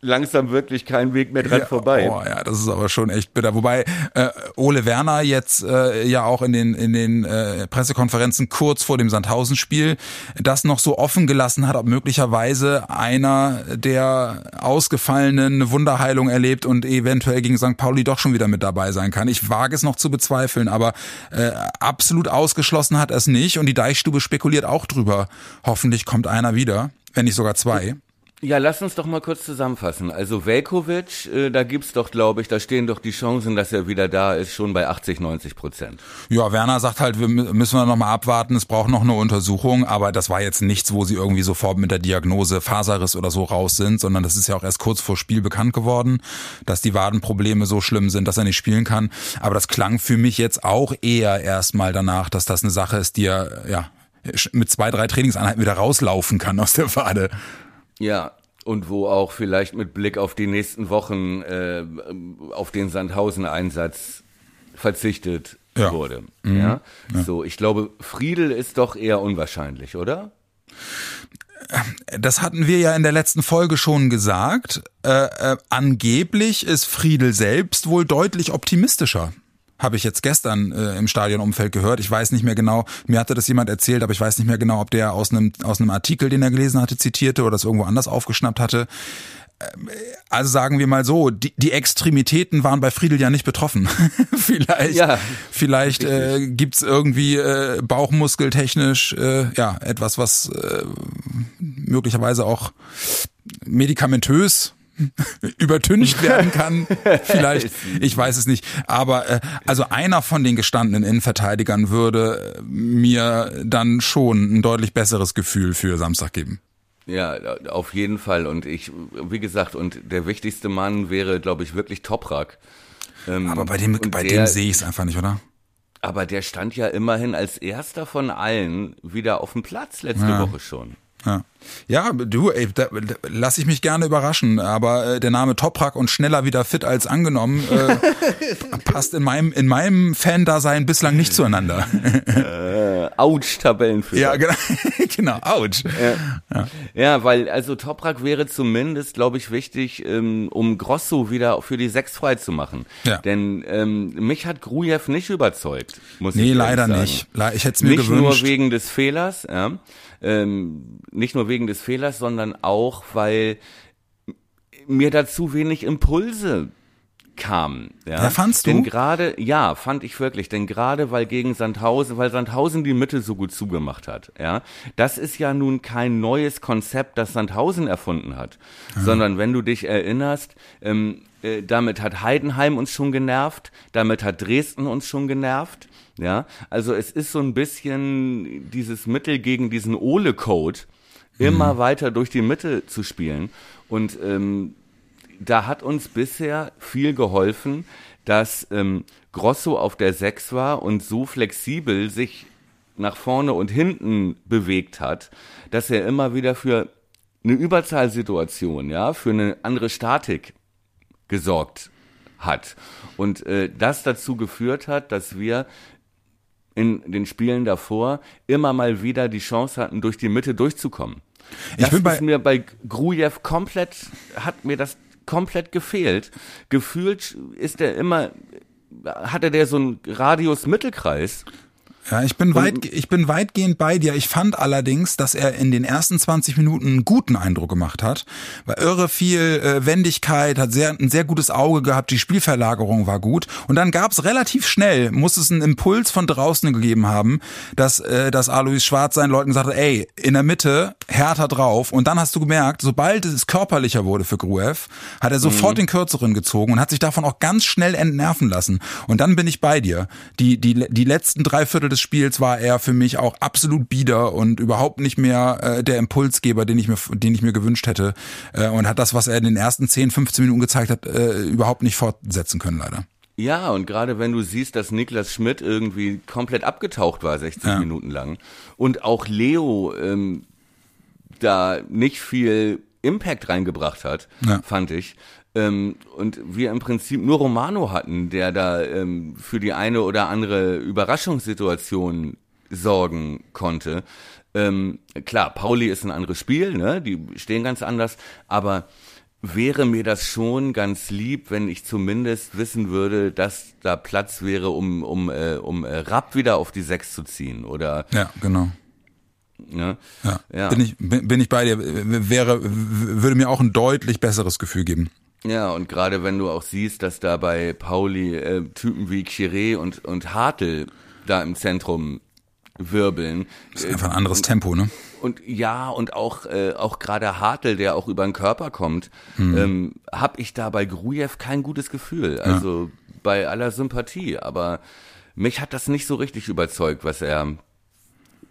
langsam wirklich kein Weg mehr dran ja, vorbei. Oh ja, das ist aber schon echt bitter. Wobei äh, Ole Werner jetzt äh, ja auch in den in den äh, Pressekonferenzen kurz vor dem Sandhausen-Spiel das noch so offen gelassen hat, ob möglicherweise einer der ausgefallenen Wunderheilung erlebt und eventuell gegen St. Pauli doch schon wieder mit dabei sein kann. Ich wage es noch zu bezweifeln, aber äh, absolut ausgeschlossen hat er es nicht und die Deichstube spekuliert auch drüber. Hoffentlich kommt einer wieder, wenn nicht sogar zwei. Ja, lass uns doch mal kurz zusammenfassen. Also Velkovic, äh, da gibt's doch, glaube ich, da stehen doch die Chancen, dass er wieder da ist, schon bei 80, 90 Prozent. Ja, Werner sagt halt, wir mü- müssen noch mal abwarten, es braucht noch eine Untersuchung, aber das war jetzt nichts, wo sie irgendwie sofort mit der Diagnose Faserriss oder so raus sind, sondern das ist ja auch erst kurz vor Spiel bekannt geworden, dass die Wadenprobleme so schlimm sind, dass er nicht spielen kann. Aber das klang für mich jetzt auch eher erstmal danach, dass das eine Sache ist, die er ja mit zwei, drei Trainingseinheiten wieder rauslaufen kann aus der Wade. Ja, und wo auch vielleicht mit Blick auf die nächsten Wochen äh, auf den Sandhausen-Einsatz verzichtet Ja. wurde. Ja? So, ich glaube, Friedel ist doch eher unwahrscheinlich, oder? Das hatten wir ja in der letzten Folge schon gesagt. Äh, äh, angeblich ist Friedel selbst wohl deutlich optimistischer. Habe ich jetzt gestern äh, im Stadionumfeld gehört. Ich weiß nicht mehr genau, mir hatte das jemand erzählt, aber ich weiß nicht mehr genau, ob der aus einem, aus einem Artikel, den er gelesen hatte, zitierte oder das irgendwo anders aufgeschnappt hatte. Ähm, Also sagen wir mal so, die, die Extremitäten waren bei Friedel ja nicht betroffen. vielleicht Ja, vielleicht äh, gibt's irgendwie äh, bauchmuskeltechnisch äh, ja etwas, was äh, möglicherweise auch medikamentös übertüncht werden kann. Vielleicht, ich weiß es nicht. Aber äh, also einer von den gestandenen Innenverteidigern würde mir dann schon ein deutlich besseres Gefühl für Samstag geben. Ja, auf jeden Fall. Und ich, wie gesagt, und der wichtigste Mann wäre, glaube ich, wirklich Toprak. Ähm, Aber bei dem, bei der, dem sehe ich es einfach nicht, oder? Aber der stand ja immerhin als erster von allen wieder auf dem Platz letzte Ja. Woche schon. Ja, ja du, ey, da, da lass ich mich gerne überraschen, aber äh, der Name Toprak und schneller wieder fit als angenommen äh, passt in meinem in meinem Fan-Dasein bislang nicht zueinander. Äh, Autsch, Tabellenführer. ja, genau, genau, ouch. Ja, weil also Toprak wäre zumindest, glaube ich, wichtig, ähm, um Grosso wieder für die Sechs frei zu machen. Ja. Denn ähm, mich hat Grujew nicht überzeugt, muss ich Nee, ehrlich leider sagen. nicht. Ich hätte es mir Nicht nur gewünscht. wegen des Fehlers, ja, ähm, nicht nur wegen des Fehlers, sondern auch, weil mir dazu wenig Impulse kamen. Ja, Ja, fandst du? Denn gerade, ja, fand ich wirklich, denn gerade weil gegen Sandhausen, weil Sandhausen die Mitte so gut zugemacht hat, ja, das ist ja nun kein neues Konzept, das Sandhausen erfunden hat, sondern wenn du dich erinnerst, ähm, äh, damit hat Heidenheim uns schon genervt, damit hat Dresden uns schon genervt, ja, also es ist so ein bisschen dieses Mittel gegen diesen Ole-Code, immer weiter durch die Mitte zu spielen. Und ähm, da hat uns bisher viel geholfen, dass ähm, Grosso auf der 6 war und so flexibel sich nach vorne und hinten bewegt hat, dass er immer wieder für eine Überzahlsituation, ja, für eine andere Statik gesorgt hat. Und äh, das dazu geführt hat, dass wir in den Spielen davor immer mal wieder die Chance hatten, durch die Mitte durchzukommen. Ich Das bin bei- ist mir bei Grujew komplett, hat mir das komplett gefehlt. Gefühlt ist er immer, hatte der so einen Radius-Mittelkreis. Ja, ich bin weit, ich bin weitgehend bei dir. Ich fand allerdings, dass er in den ersten 20 Minuten einen guten Eindruck gemacht hat. War irre viel äh, Wendigkeit, hat sehr, ein sehr gutes Auge gehabt, die Spielverlagerung war gut. Und dann gab's relativ schnell, muss es einen Impuls von draußen gegeben haben, dass, äh, dass Alois Schwarz seinen Leuten gesagt hat, ey, in der Mitte, härter drauf. Und dann hast du gemerkt, sobald es körperlicher wurde für Gruev, hat er sofort den Kürzeren gezogen und hat sich davon auch ganz schnell entnerven lassen. Und dann bin ich bei dir. Die, die, die letzten drei Viertel des des Spiels war er für mich auch absolut bieder und überhaupt nicht mehr äh, der Impulsgeber, den ich mir, den ich mir gewünscht hätte. Äh, und hat das, was er in den ersten 10, 15 Minuten gezeigt hat, äh, überhaupt nicht fortsetzen können, leider. Ja, und gerade wenn du siehst, dass Niklas Schmidt irgendwie komplett abgetaucht war, 60 ja. Minuten lang, und auch Leo ähm, da nicht viel Impact reingebracht hat, ja. fand ich. Ähm, und wir im Prinzip nur Romano hatten, der da ähm, für die eine oder andere Überraschungssituation sorgen konnte. Ähm, klar, Pauli ist ein anderes Spiel, ne? Die stehen ganz anders, aber wäre mir das schon ganz lieb, wenn ich zumindest wissen würde, dass da Platz wäre, um um äh, um äh, Rapp wieder auf die Sechs zu ziehen oder ja genau Ne? Ja. ja. Bin ich bin ich bei dir wäre würde mir auch ein deutlich besseres Gefühl geben. Ja, und gerade wenn du auch siehst, dass da bei Pauli äh, Typen wie Chiré und und Hartl da im Zentrum wirbeln. Das ist einfach ein anderes Tempo, ne? Und ja, und auch äh, auch gerade Hartl, der auch über den Körper kommt, hm. ähm, habe ich da bei Grujew kein gutes Gefühl. Also ja. bei aller Sympathie, aber mich hat das nicht so richtig überzeugt, was er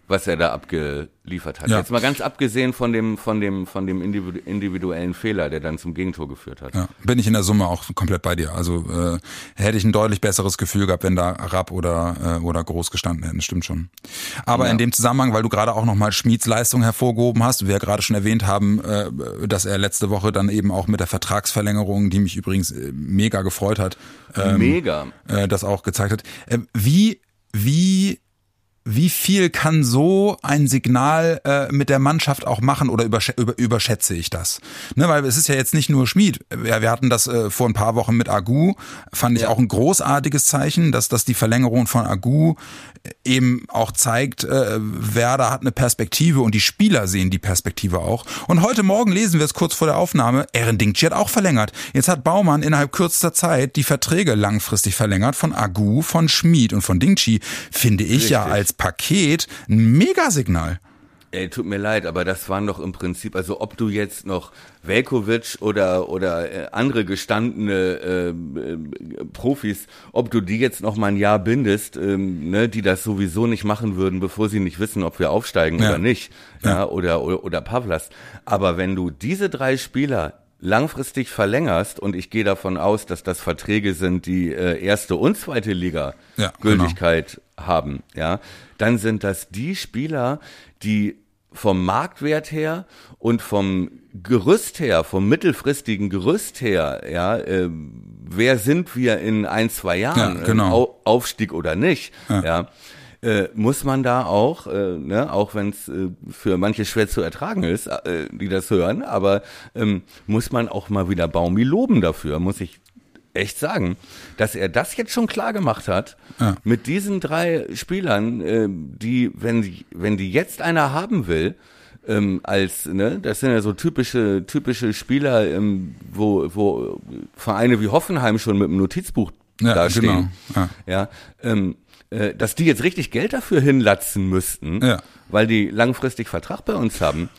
was er da abgeliefert hat. Ja. Jetzt mal ganz abgesehen von dem, von dem, von dem individuellen Fehler, der dann zum Gegentor geführt hat. Ja, bin ich in der Summe auch komplett bei dir. Also äh, hätte ich ein deutlich besseres Gefühl gehabt, wenn da Rapp oder äh, oder Groß gestanden hätten. Stimmt schon. Aber ja. in dem Zusammenhang, weil du gerade auch nochmal Schmieds Leistung hervorgehoben hast, wir ja gerade schon erwähnt haben, äh, dass er letzte Woche dann eben auch mit der Vertragsverlängerung, die mich übrigens äh, mega gefreut hat, ähm, mega, äh, das auch gezeigt hat. Äh, wie wie wie viel kann so ein Signal äh, mit der Mannschaft auch machen oder übersch über, überschätze ich das? Ne, weil es ist ja jetzt nicht nur Schmied. Ja, wir hatten das äh, vor ein paar Wochen mit Agu, fand ich ja. auch ein großartiges Zeichen, dass, dass die Verlängerung von Agu eben auch zeigt, äh, Werder hat eine Perspektive und die Spieler sehen die Perspektive auch. Und heute Morgen lesen wir es kurz vor der Aufnahme, Ehren Dingchi hat auch verlängert. Jetzt hat Baumann innerhalb kürzester Zeit die Verträge langfristig verlängert von Agu, von Schmied und von Dingchi, finde ich Richtig. ja als Paket ein Megasignal. Ey, tut mir leid, aber das waren doch im Prinzip, also ob du jetzt noch Velkovic oder oder äh, andere gestandene äh, äh, Profis, ob du die jetzt noch mal ein Jahr bindest, ähm, ne, die das sowieso nicht machen würden, bevor sie nicht wissen, ob wir aufsteigen ja. oder nicht, ja, ja oder, oder oder Pavlas. Aber wenn du diese drei Spieler langfristig verlängerst und ich gehe davon aus, dass das Verträge sind, die äh, erste und zweite Liga ja, genau. Gültigkeit genau. haben, ja, dann sind das die Spieler, die vom Marktwert her und vom Gerüst her, vom mittelfristigen Gerüst her, ja, äh, wer sind wir in ein, zwei Jahren, ja, genau. äh, Aufstieg oder nicht, ja, ja äh, muss man da auch, äh, ne, auch wenn es äh, für manche schwer zu ertragen ist, äh, die das hören, aber ähm, muss man auch mal wieder Baumi loben dafür, muss ich echt sagen, dass er das jetzt schon klar gemacht hat ja. mit diesen drei Spielern, äh, die, wenn die, wenn die jetzt einer haben will, ähm, als, ne, das sind ja so typische, typische Spieler, ähm, wo, wo Vereine wie Hoffenheim schon mit dem Notizbuch ja, dastehen. Genau. Ja, ja ähm, äh, dass die jetzt richtig Geld dafür hinlatzen müssten, ja. weil die langfristig Vertrag bei uns haben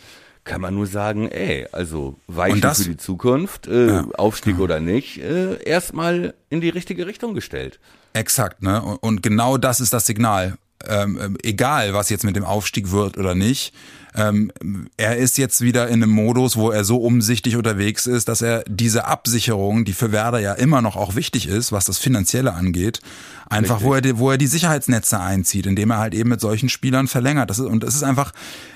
kann man nur sagen, ey, also Weichen das, für die Zukunft, äh, ja, Aufstieg ja. oder nicht, äh, erstmal in die richtige Richtung gestellt. Exakt, ne? Und genau das ist das Signal. Ähm, ähm, egal, was jetzt mit dem Aufstieg wird oder nicht. Ähm, er ist jetzt wieder in einem Modus, wo er so umsichtig unterwegs ist, dass er diese Absicherung, die für Werder ja immer noch auch wichtig ist, was das Finanzielle angeht, einfach, wo er, wo er die Sicherheitsnetze einzieht, indem er halt eben mit solchen Spielern verlängert. Das ist, und es ist einfach,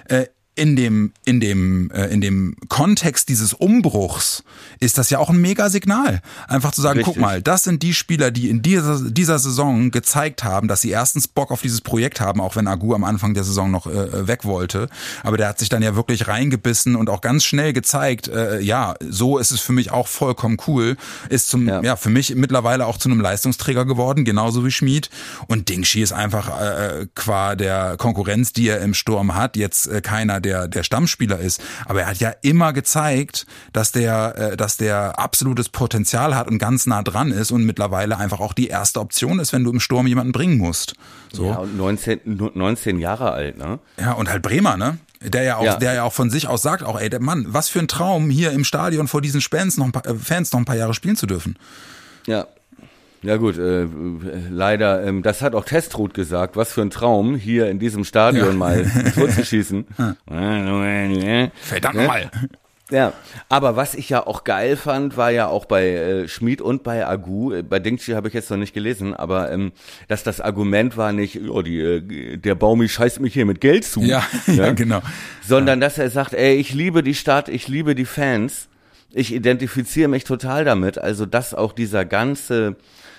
äh, in dem in dem äh, in dem Kontext dieses Umbruchs ist das ja auch ein mega Signal einfach zu sagen Richtig. guck mal das sind die Spieler die in dieser dieser Saison gezeigt haben dass sie erstens Bock auf dieses Projekt haben auch wenn Agu am Anfang der Saison noch äh, weg wollte aber der hat sich dann ja wirklich reingebissen und auch ganz schnell gezeigt äh, ja so ist es für mich auch vollkommen cool ist zum ja. ja für mich mittlerweile auch zu einem Leistungsträger geworden genauso wie Schmid und Dingshi ist einfach äh, qua der Konkurrenz die er im Sturm hat jetzt äh, keiner der, der Stammspieler ist. Aber er hat ja immer gezeigt, dass der, äh, dass der absolutes Potenzial hat und ganz nah dran ist und mittlerweile einfach auch die erste Option ist, wenn du im Sturm jemanden bringen musst. So. Ja, und 19, 19 Jahre alt, ne? Ja, und halt Bremer, ne? Der ja auch, ja. der ja auch von sich aus sagt, auch, ey, der Mann, was für ein Traum, hier im Stadion vor diesen Fans noch ein paar, äh, Fans noch ein paar Jahre spielen zu dürfen. Ja, Ja gut, äh, leider, ähm, das hat auch Testrut gesagt, was für ein Traum, hier in diesem Stadion Ja. mal ein Tor zu schießen. Verdammt mal. Ja, aber was ich ja auch geil fand, war ja auch bei äh, Schmid und bei Agu, äh, bei Dingchi habe ich jetzt noch nicht gelesen, aber ähm, dass das Argument war nicht, oh, die, äh, der Baumi scheißt mich hier mit Geld zu, Ja, ja, genau. sondern dass er sagt, ey, ich liebe die Stadt, ich liebe die Fans, ich identifiziere mich total damit, also dass auch dieser ganze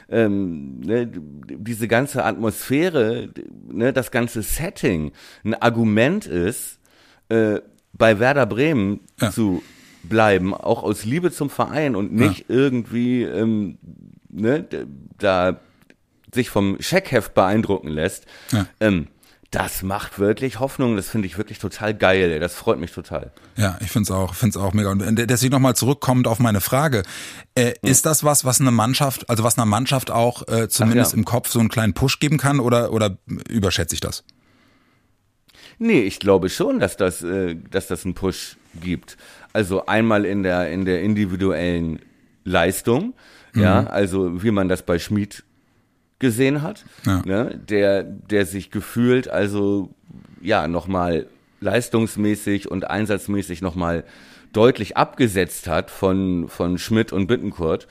ähm, ne, diese ganze Atmosphäre, ne, das ganze Setting ein Argument ist, äh, bei Werder Bremen Ja. zu bleiben, auch aus Liebe zum Verein und nicht irgendwie ähm, ne, da sich vom Scheckheft beeindrucken lässt. Ja. Ähm, das macht wirklich Hoffnung, das finde ich wirklich total geil, das freut mich total. Ja, ich find's auch, find's auch mega. Und deswegen nochmal zurückkommend auf meine Frage. Äh, Ist das was, was eine Mannschaft, also was einer Mannschaft auch äh, zumindest ja. im Kopf so einen kleinen Push geben kann oder, oder überschätze ich das? Nee, ich glaube schon, dass das, äh, dass das einen Push gibt. Also einmal in der, in der individuellen Leistung, ja, also wie man das bei Schmid gesehen hat, Ja. ne, der, der sich gefühlt, also ja, nochmal leistungsmäßig und einsatzmäßig nochmal deutlich abgesetzt hat von, von Schmidt und Bittenkurt,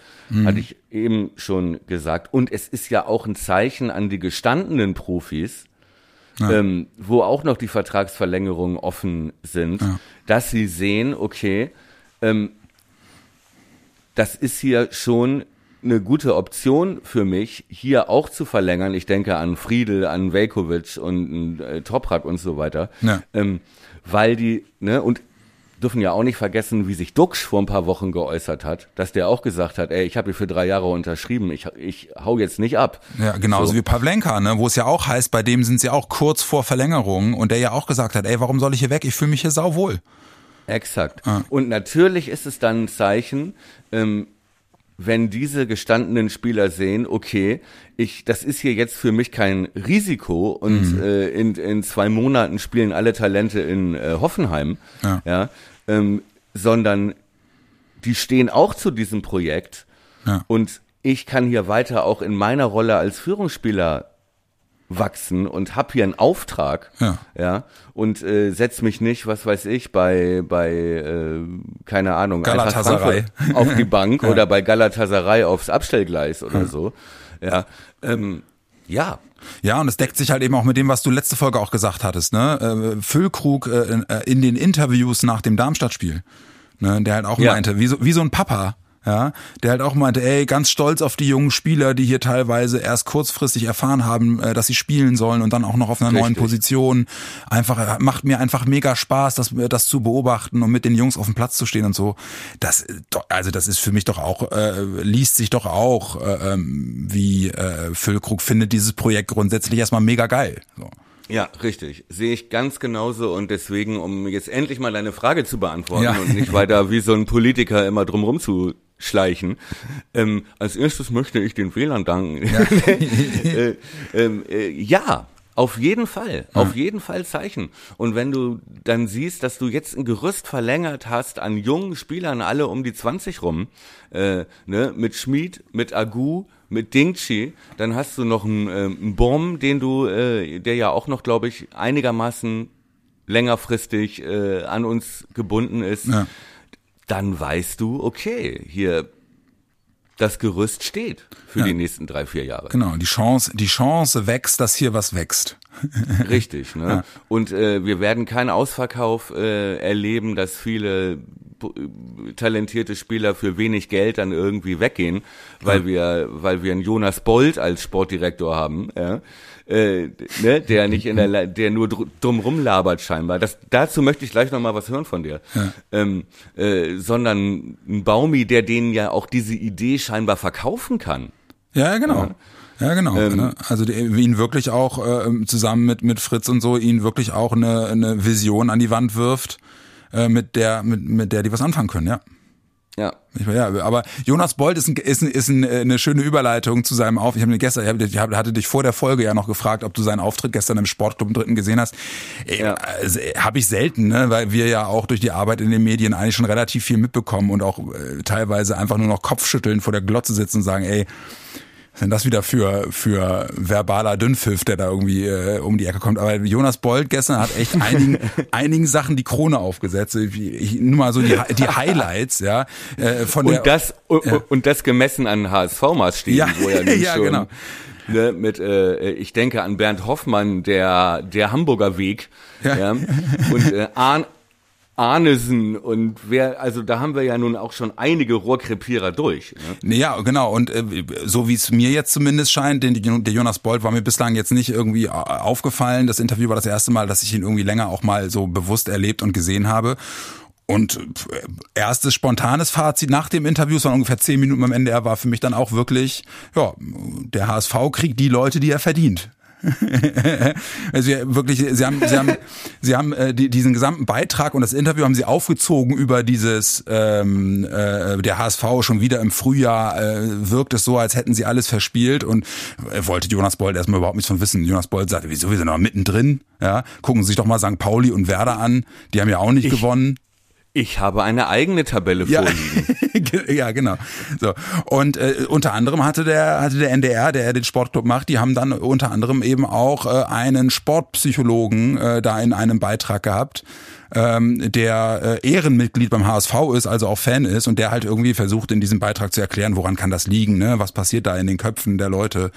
hatte ich eben schon gesagt. Und es ist ja auch ein Zeichen an die gestandenen Profis, ähm, wo auch noch die Vertragsverlängerungen offen sind, dass sie sehen, okay, ähm, das ist hier schon eine gute Option für mich, hier auch zu verlängern. Ich denke an Friedel, an Velkovic und äh, Toprak und so weiter. Ja. Ähm, weil die, ne, und dürfen ja auch nicht vergessen, wie sich Duxch vor ein paar Wochen geäußert hat, dass der auch gesagt hat, ey, ich habe hier für drei Jahre unterschrieben, ich, ich hau jetzt nicht ab. Ja, genauso So. wie Pavlenka, ne, wo es ja auch heißt, bei dem sind sie auch kurz vor Verlängerung und der ja auch gesagt hat, ey, warum soll ich hier weg? Ich fühle mich hier sauwohl. Exakt. Ah. Und natürlich ist es dann ein Zeichen, ähm, wenn diese gestandenen Spieler sehen, okay, ich, das ist hier jetzt für mich kein Risiko und Mhm. äh, in, in zwei Monaten spielen alle Talente in äh, Hoffenheim, Ja. ja, ähm, sondern die stehen auch zu diesem Projekt Ja. und ich kann hier weiter auch in meiner Rolle als Führungsspieler wachsen und hab hier einen Auftrag, Ja. ja, und äh, setz mich nicht, was weiß ich, bei bei äh, keine Ahnung, Galatasaray. Auf die Bank oder bei Galatasaray aufs Abstellgleis oder so, ja, ähm, ja, Ja, und es deckt sich halt eben auch mit dem, was du letzte Folge auch gesagt hattest, ne? Äh, Füllkrug äh, in, äh, in den Interviews nach dem Darmstadt-Spiel, ne? Der halt auch Ja. meinte, wie so, wie so ein Papa, ja, der halt auch meinte, ey, ganz stolz auf die jungen Spieler, die hier teilweise erst kurzfristig erfahren haben, äh, dass sie spielen sollen und dann auch noch auf einer neuen Richtig. Position. Einfach äh, macht mir einfach mega Spaß, das, das zu beobachten und mit den Jungs auf dem Platz zu stehen und so. Das, äh, also das ist für mich doch auch äh, liest sich doch auch äh, ähm, wie äh, Füllkrug findet dieses Projekt grundsätzlich erstmal mega geil. So. Ja, richtig. Sehe ich ganz genauso und deswegen, um jetzt endlich mal deine Frage zu beantworten Ja. und nicht weiter wie so ein Politiker immer drumrum zu schleichen. Ähm, als erstes möchte ich den Wählern danken. äh, ähm, äh, ja, auf jeden Fall, auf jeden Fall Zeichen. Und wenn du dann siehst, dass du jetzt ein Gerüst verlängert hast an jungen Spielern, alle um die 20 rum, äh, ne, mit Schmid, mit Agu, mit Dingchi, dann hast du noch einen, ähm, einen Bomb, den du, äh, der ja auch noch, glaube ich, einigermaßen längerfristig äh, an uns gebunden ist. Ja. Dann weißt du, okay, hier das Gerüst steht für Ja. die nächsten drei, vier Jahre. Genau, die Chance, die Chance wächst, dass hier was wächst. Richtig, ne? Und äh, wir werden keinen Ausverkauf äh, erleben, dass viele b- talentierte Spieler für wenig Geld dann irgendwie weggehen, weil wir, weil wir einen Jonas Bolt als Sportdirektor haben, ja? Äh, ne? der nicht in der, der nur dr drum rumlabert scheinbar. Das, dazu möchte ich gleich noch mal was hören von dir. Ähm, äh, sondern ein Baumi, der denen ja auch diese Idee scheinbar verkaufen kann. Ja, ja, genau. Ja, genau. ne? Also die, ihn wirklich auch äh, zusammen mit mit Fritz und so ihn wirklich auch eine, eine Vision an die Wand wirft, äh, mit der mit mit der die was anfangen können. Ja. Ja. Ja, aber Jonas Bolt ist, ein, ist, ein, ist ein, eine schöne Überleitung zu seinem Auf. Ich habe gestern, ich hab- ich hatte dich vor der Folge ja noch gefragt, ob du seinen Auftritt gestern im Sportclub im Dritten gesehen hast. Ja. Also, habe ich selten, ne, weil wir ja auch durch die Arbeit in den Medien eigentlich schon relativ viel mitbekommen und auch äh, teilweise einfach nur noch Kopfschütteln vor der Glotze sitzen und sagen, ey, Was denn das wieder für, für verbaler Dünnpfiff, der da irgendwie äh, um die Ecke kommt. Aber Jonas Bold gestern hat echt einigen, einigen Sachen die Krone aufgesetzt. Ich, ich, nur mal so die, die Highlights, ja. Äh, von und der, das und, ja. und das gemessen an HSV-Maßstäben, ja, wo er ja, schon genau. ne, mit, äh, ich denke an Bernd Hoffmann, der der Hamburger Weg, ja, ja und äh, Arn, Arnesen und wer, also da haben wir ja nun auch schon einige Rohrkrepierer durch. Ne? Ja, genau. Und äh, so wie es mir jetzt zumindest scheint, den, der Jonas Bold war mir bislang jetzt nicht irgendwie aufgefallen. Das Interview war das erste Mal, dass ich ihn irgendwie länger auch mal so bewusst erlebt und gesehen habe. Und äh, erstes spontanes Fazit nach dem Interview, es waren ungefähr zehn Minuten am Ende, er war für mich dann auch wirklich, ja, der HSV kriegt die Leute, die er verdient. also wirklich, sie haben, sie haben, sie haben äh, die, diesen gesamten Beitrag und das Interview haben sie aufgezogen über dieses ähm, äh, der HSV schon wieder im Frühjahr äh, wirkt es so, als hätten sie alles verspielt und äh, wollte Jonas Bold erstmal überhaupt nichts von wissen. Jonas Bold sagte, wieso, wir sind noch mittendrin, ja, gucken Sie sich doch mal St. Pauli und Werder an, die haben ja auch nicht ich, gewonnen. Ich habe eine eigene Tabelle ja. vorliegen. ja, genau. So. Und äh, unter anderem hatte der, hatte der NDR, der den Sportclub macht, die haben dann unter anderem eben auch äh, einen Sportpsychologen äh, da in einem Beitrag gehabt ähm, der äh, Ehrenmitglied beim HSV ist, also auch Fan ist und der halt irgendwie versucht in diesem Beitrag zu erklären, woran kann das liegen, ne? was passiert da in den Köpfen der Leute.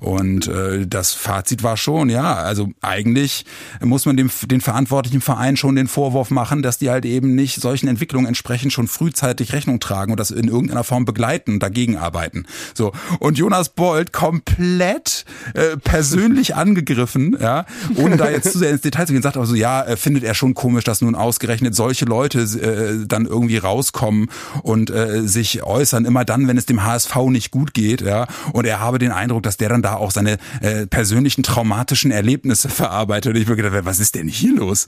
Und äh, das Fazit war schon, ja, also eigentlich muss man dem den verantwortlichen Verein schon den Vorwurf machen, dass die halt eben nicht solchen Entwicklungen entsprechend schon frühzeitig Rechnung tragen und das in irgendeiner Form begleiten und dagegen arbeiten. So und Jonas Bold komplett äh, persönlich angegriffen, ja, ohne da jetzt zu sehr ins Detail zu gehen, sagt aber so, ja, äh, findet er schon komisch, dass dass nun ausgerechnet solche Leute äh, dann irgendwie rauskommen und äh, sich äußern, immer dann, wenn es dem HSV nicht gut geht, ja. Und er habe den Eindruck, dass der dann da auch seine äh, persönlichen traumatischen Erlebnisse verarbeitet. Und ich mir gedacht, was ist denn hier los?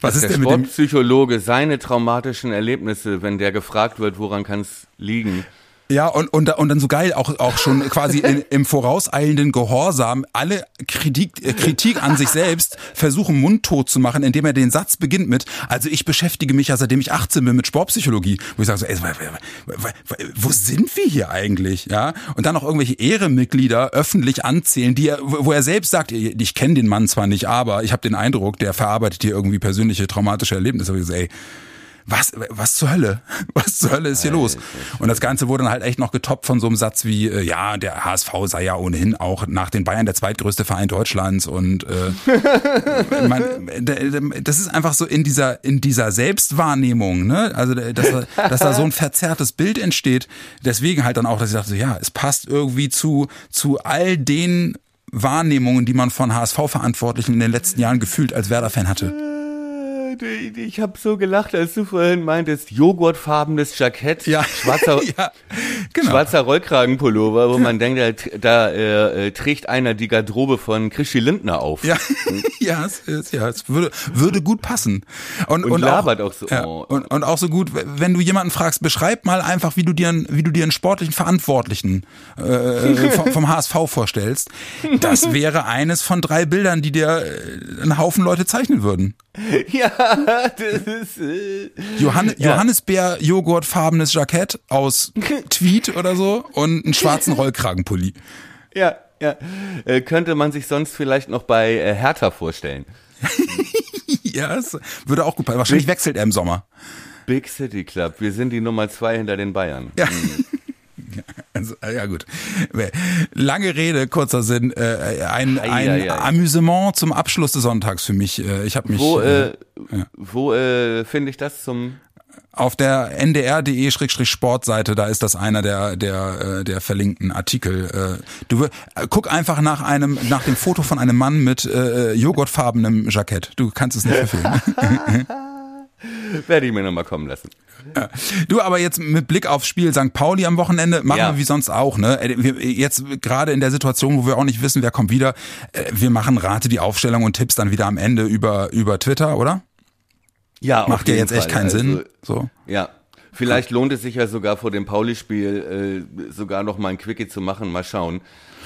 Was ist der denn mit dem Psychologe seine traumatischen Erlebnisse, wenn der gefragt wird, woran kann es liegen? Ja, und, und, und dann so geil, auch, auch schon quasi in, im vorauseilenden Gehorsam alle Kritik, äh, Kritik an sich selbst versuchen mundtot zu machen, indem er den Satz beginnt mit, also ich beschäftige mich ja seitdem ich 18 bin mit Sportpsychologie. Wo ich sage so, ey, wo sind wir hier eigentlich? Ja, Und dann noch irgendwelche Ehrenmitglieder öffentlich anzählen, die er, wo er selbst sagt, ich kenne den Mann zwar nicht, aber ich habe den Eindruck, der verarbeitet hier irgendwie persönliche traumatische Erlebnisse. Und ich so, ey, was, was zur Hölle? Was zur Hölle ist hier los? Und das Ganze wurde dann halt echt noch getoppt von so einem Satz wie, äh, ja, der HSV sei ja ohnehin auch nach den Bayern der zweitgrößte Verein Deutschlands und äh, man, das ist einfach so in dieser, in dieser Selbstwahrnehmung, ne? Also dass, dass da so ein verzerrtes Bild entsteht. Deswegen halt dann auch, dass ich dachte, ja, es passt irgendwie zu, zu all den Wahrnehmungen, die man von HSV-Verantwortlichen in den letzten Jahren gefühlt als Werder-Fan hatte ich habe so gelacht, als du vorhin meintest, joghurtfarbenes Jackett, ja. schwarzer, ja, genau. schwarzer Rollkragenpullover, wo man denkt, da, da äh, trägt einer die Garderobe von Christi Lindner auf. Ja, ja, es, ja, es würde, würde gut passen. Und, und, und labert auch, auch so. Ja, und, und auch so gut, wenn du jemanden fragst, beschreib mal einfach, wie du dir, wie du dir einen sportlichen Verantwortlichen äh, vom, vom HSV vorstellst. Das wäre eines von drei Bildern, die dir äh, einen Haufen Leute zeichnen würden. Ja. Äh, Johann ja. Johannisbeer Joghurtfarbenes Jackett aus Tweet oder so und einen schwarzen Rollkragenpulli. Ja, ja. Äh, könnte man sich sonst vielleicht noch bei äh, Hertha vorstellen. ja, es würde auch gut passen. Wahrscheinlich wechselt er im Sommer. Big City Club. Wir sind die Nummer zwei hinter den Bayern. Ja. Mhm. Also, ja gut. Lange Rede, kurzer Sinn. Äh, ein ein ei, ei, ei. Amüsement zum Abschluss des Sonntags für mich. Äh, ich habe mich. Wo, äh, ja. wo äh, finde ich das zum? Auf der ndr.de-sportseite, da ist das einer der der äh, der verlinkten Artikel. Äh, du äh, guck einfach nach einem nach dem Foto von einem Mann mit äh, joghurtfarbenem Jackett. Du kannst es nicht verfehlen. Werde ich mir nochmal kommen lassen. Du, aber jetzt mit Blick aufs Spiel St. Pauli am Wochenende, machen ja. wir wie sonst auch, ne? Äh, jetzt gerade in der Situation, wo wir auch nicht wissen, wer kommt wieder, äh, wir machen Rate die Aufstellung und Tipps dann wieder am Ende über, über Twitter, oder? Ja, Macht ja jetzt Fall. echt keinen also, Sinn. So. Ja. Vielleicht lohnt es sich ja sogar vor dem Pauli-Spiel äh, sogar noch mal ein Quickie zu machen, mal schauen.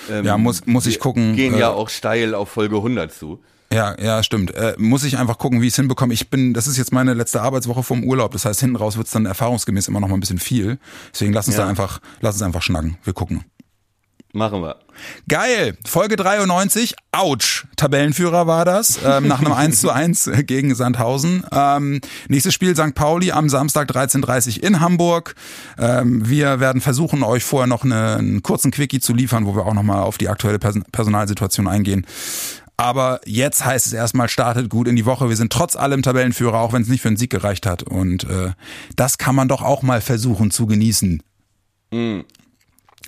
Ähm, ja, muss, muss ich gucken. Gehen äh, ja auch steil auf Folge 100 zu. Ja, ja, stimmt. Äh, muss ich einfach gucken, wie ich es hinbekomme. Ich bin, das ist jetzt meine letzte Arbeitswoche vom Urlaub. Das heißt, hinten raus wird's dann erfahrungsgemäß immer noch mal ein bisschen viel. Deswegen lass uns ja. da einfach, lass uns einfach schnacken. Wir gucken. Machen wir. Geil. Folge 93. Autsch. Tabellenführer war das. Ähm, nach einem 1 zu 1 gegen Sandhausen. Ähm, nächstes Spiel St. Pauli am Samstag 13.30 in Hamburg. Ähm, wir werden versuchen, euch vorher noch eine, einen kurzen Quickie zu liefern, wo wir auch nochmal auf die aktuelle Person Personalsituation eingehen. Aber jetzt heißt es erstmal, startet gut in die Woche. Wir sind trotz allem Tabellenführer, auch wenn es nicht für einen Sieg gereicht hat. Und äh, das kann man doch auch mal versuchen zu genießen. Mhm.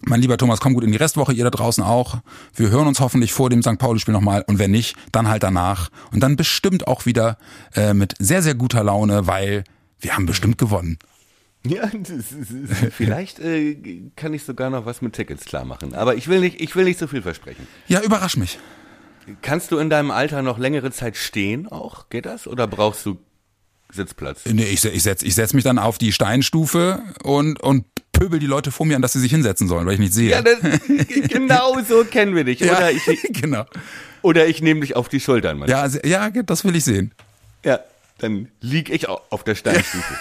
Mein lieber Thomas, komm gut in die Restwoche, ihr da draußen auch. Wir hören uns hoffentlich vor dem St. Pauli-Spiel nochmal und wenn nicht, dann halt danach. Und dann bestimmt auch wieder äh, mit sehr, sehr guter Laune, weil wir haben bestimmt gewonnen. Ja, ist, vielleicht äh, kann ich sogar noch was mit Tickets klar machen. Aber ich will nicht, ich will nicht so viel versprechen. Ja, überrasch mich. Kannst du in deinem Alter noch längere Zeit stehen auch? Geht das? Oder brauchst du Sitzplatz? Nee, ich, ich setz, ich setz mich dann auf die Steinstufe und, und pöbel die Leute vor mir an, dass sie sich hinsetzen sollen, weil ich nicht sehe. Ja, das, genau so kennen wir dich. Ja, Oder ich, genau. oder ich nehme dich auf die Schultern. Ja, ja, das will ich sehen. ja, dann lieg ich auch auf der Steinstufe.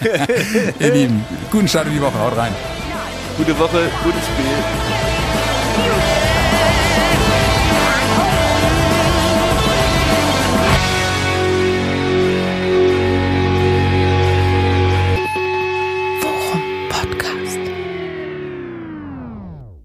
Ihr Lieben, guten Start in die Woche, haut rein. Gute Woche, gutes Spiel.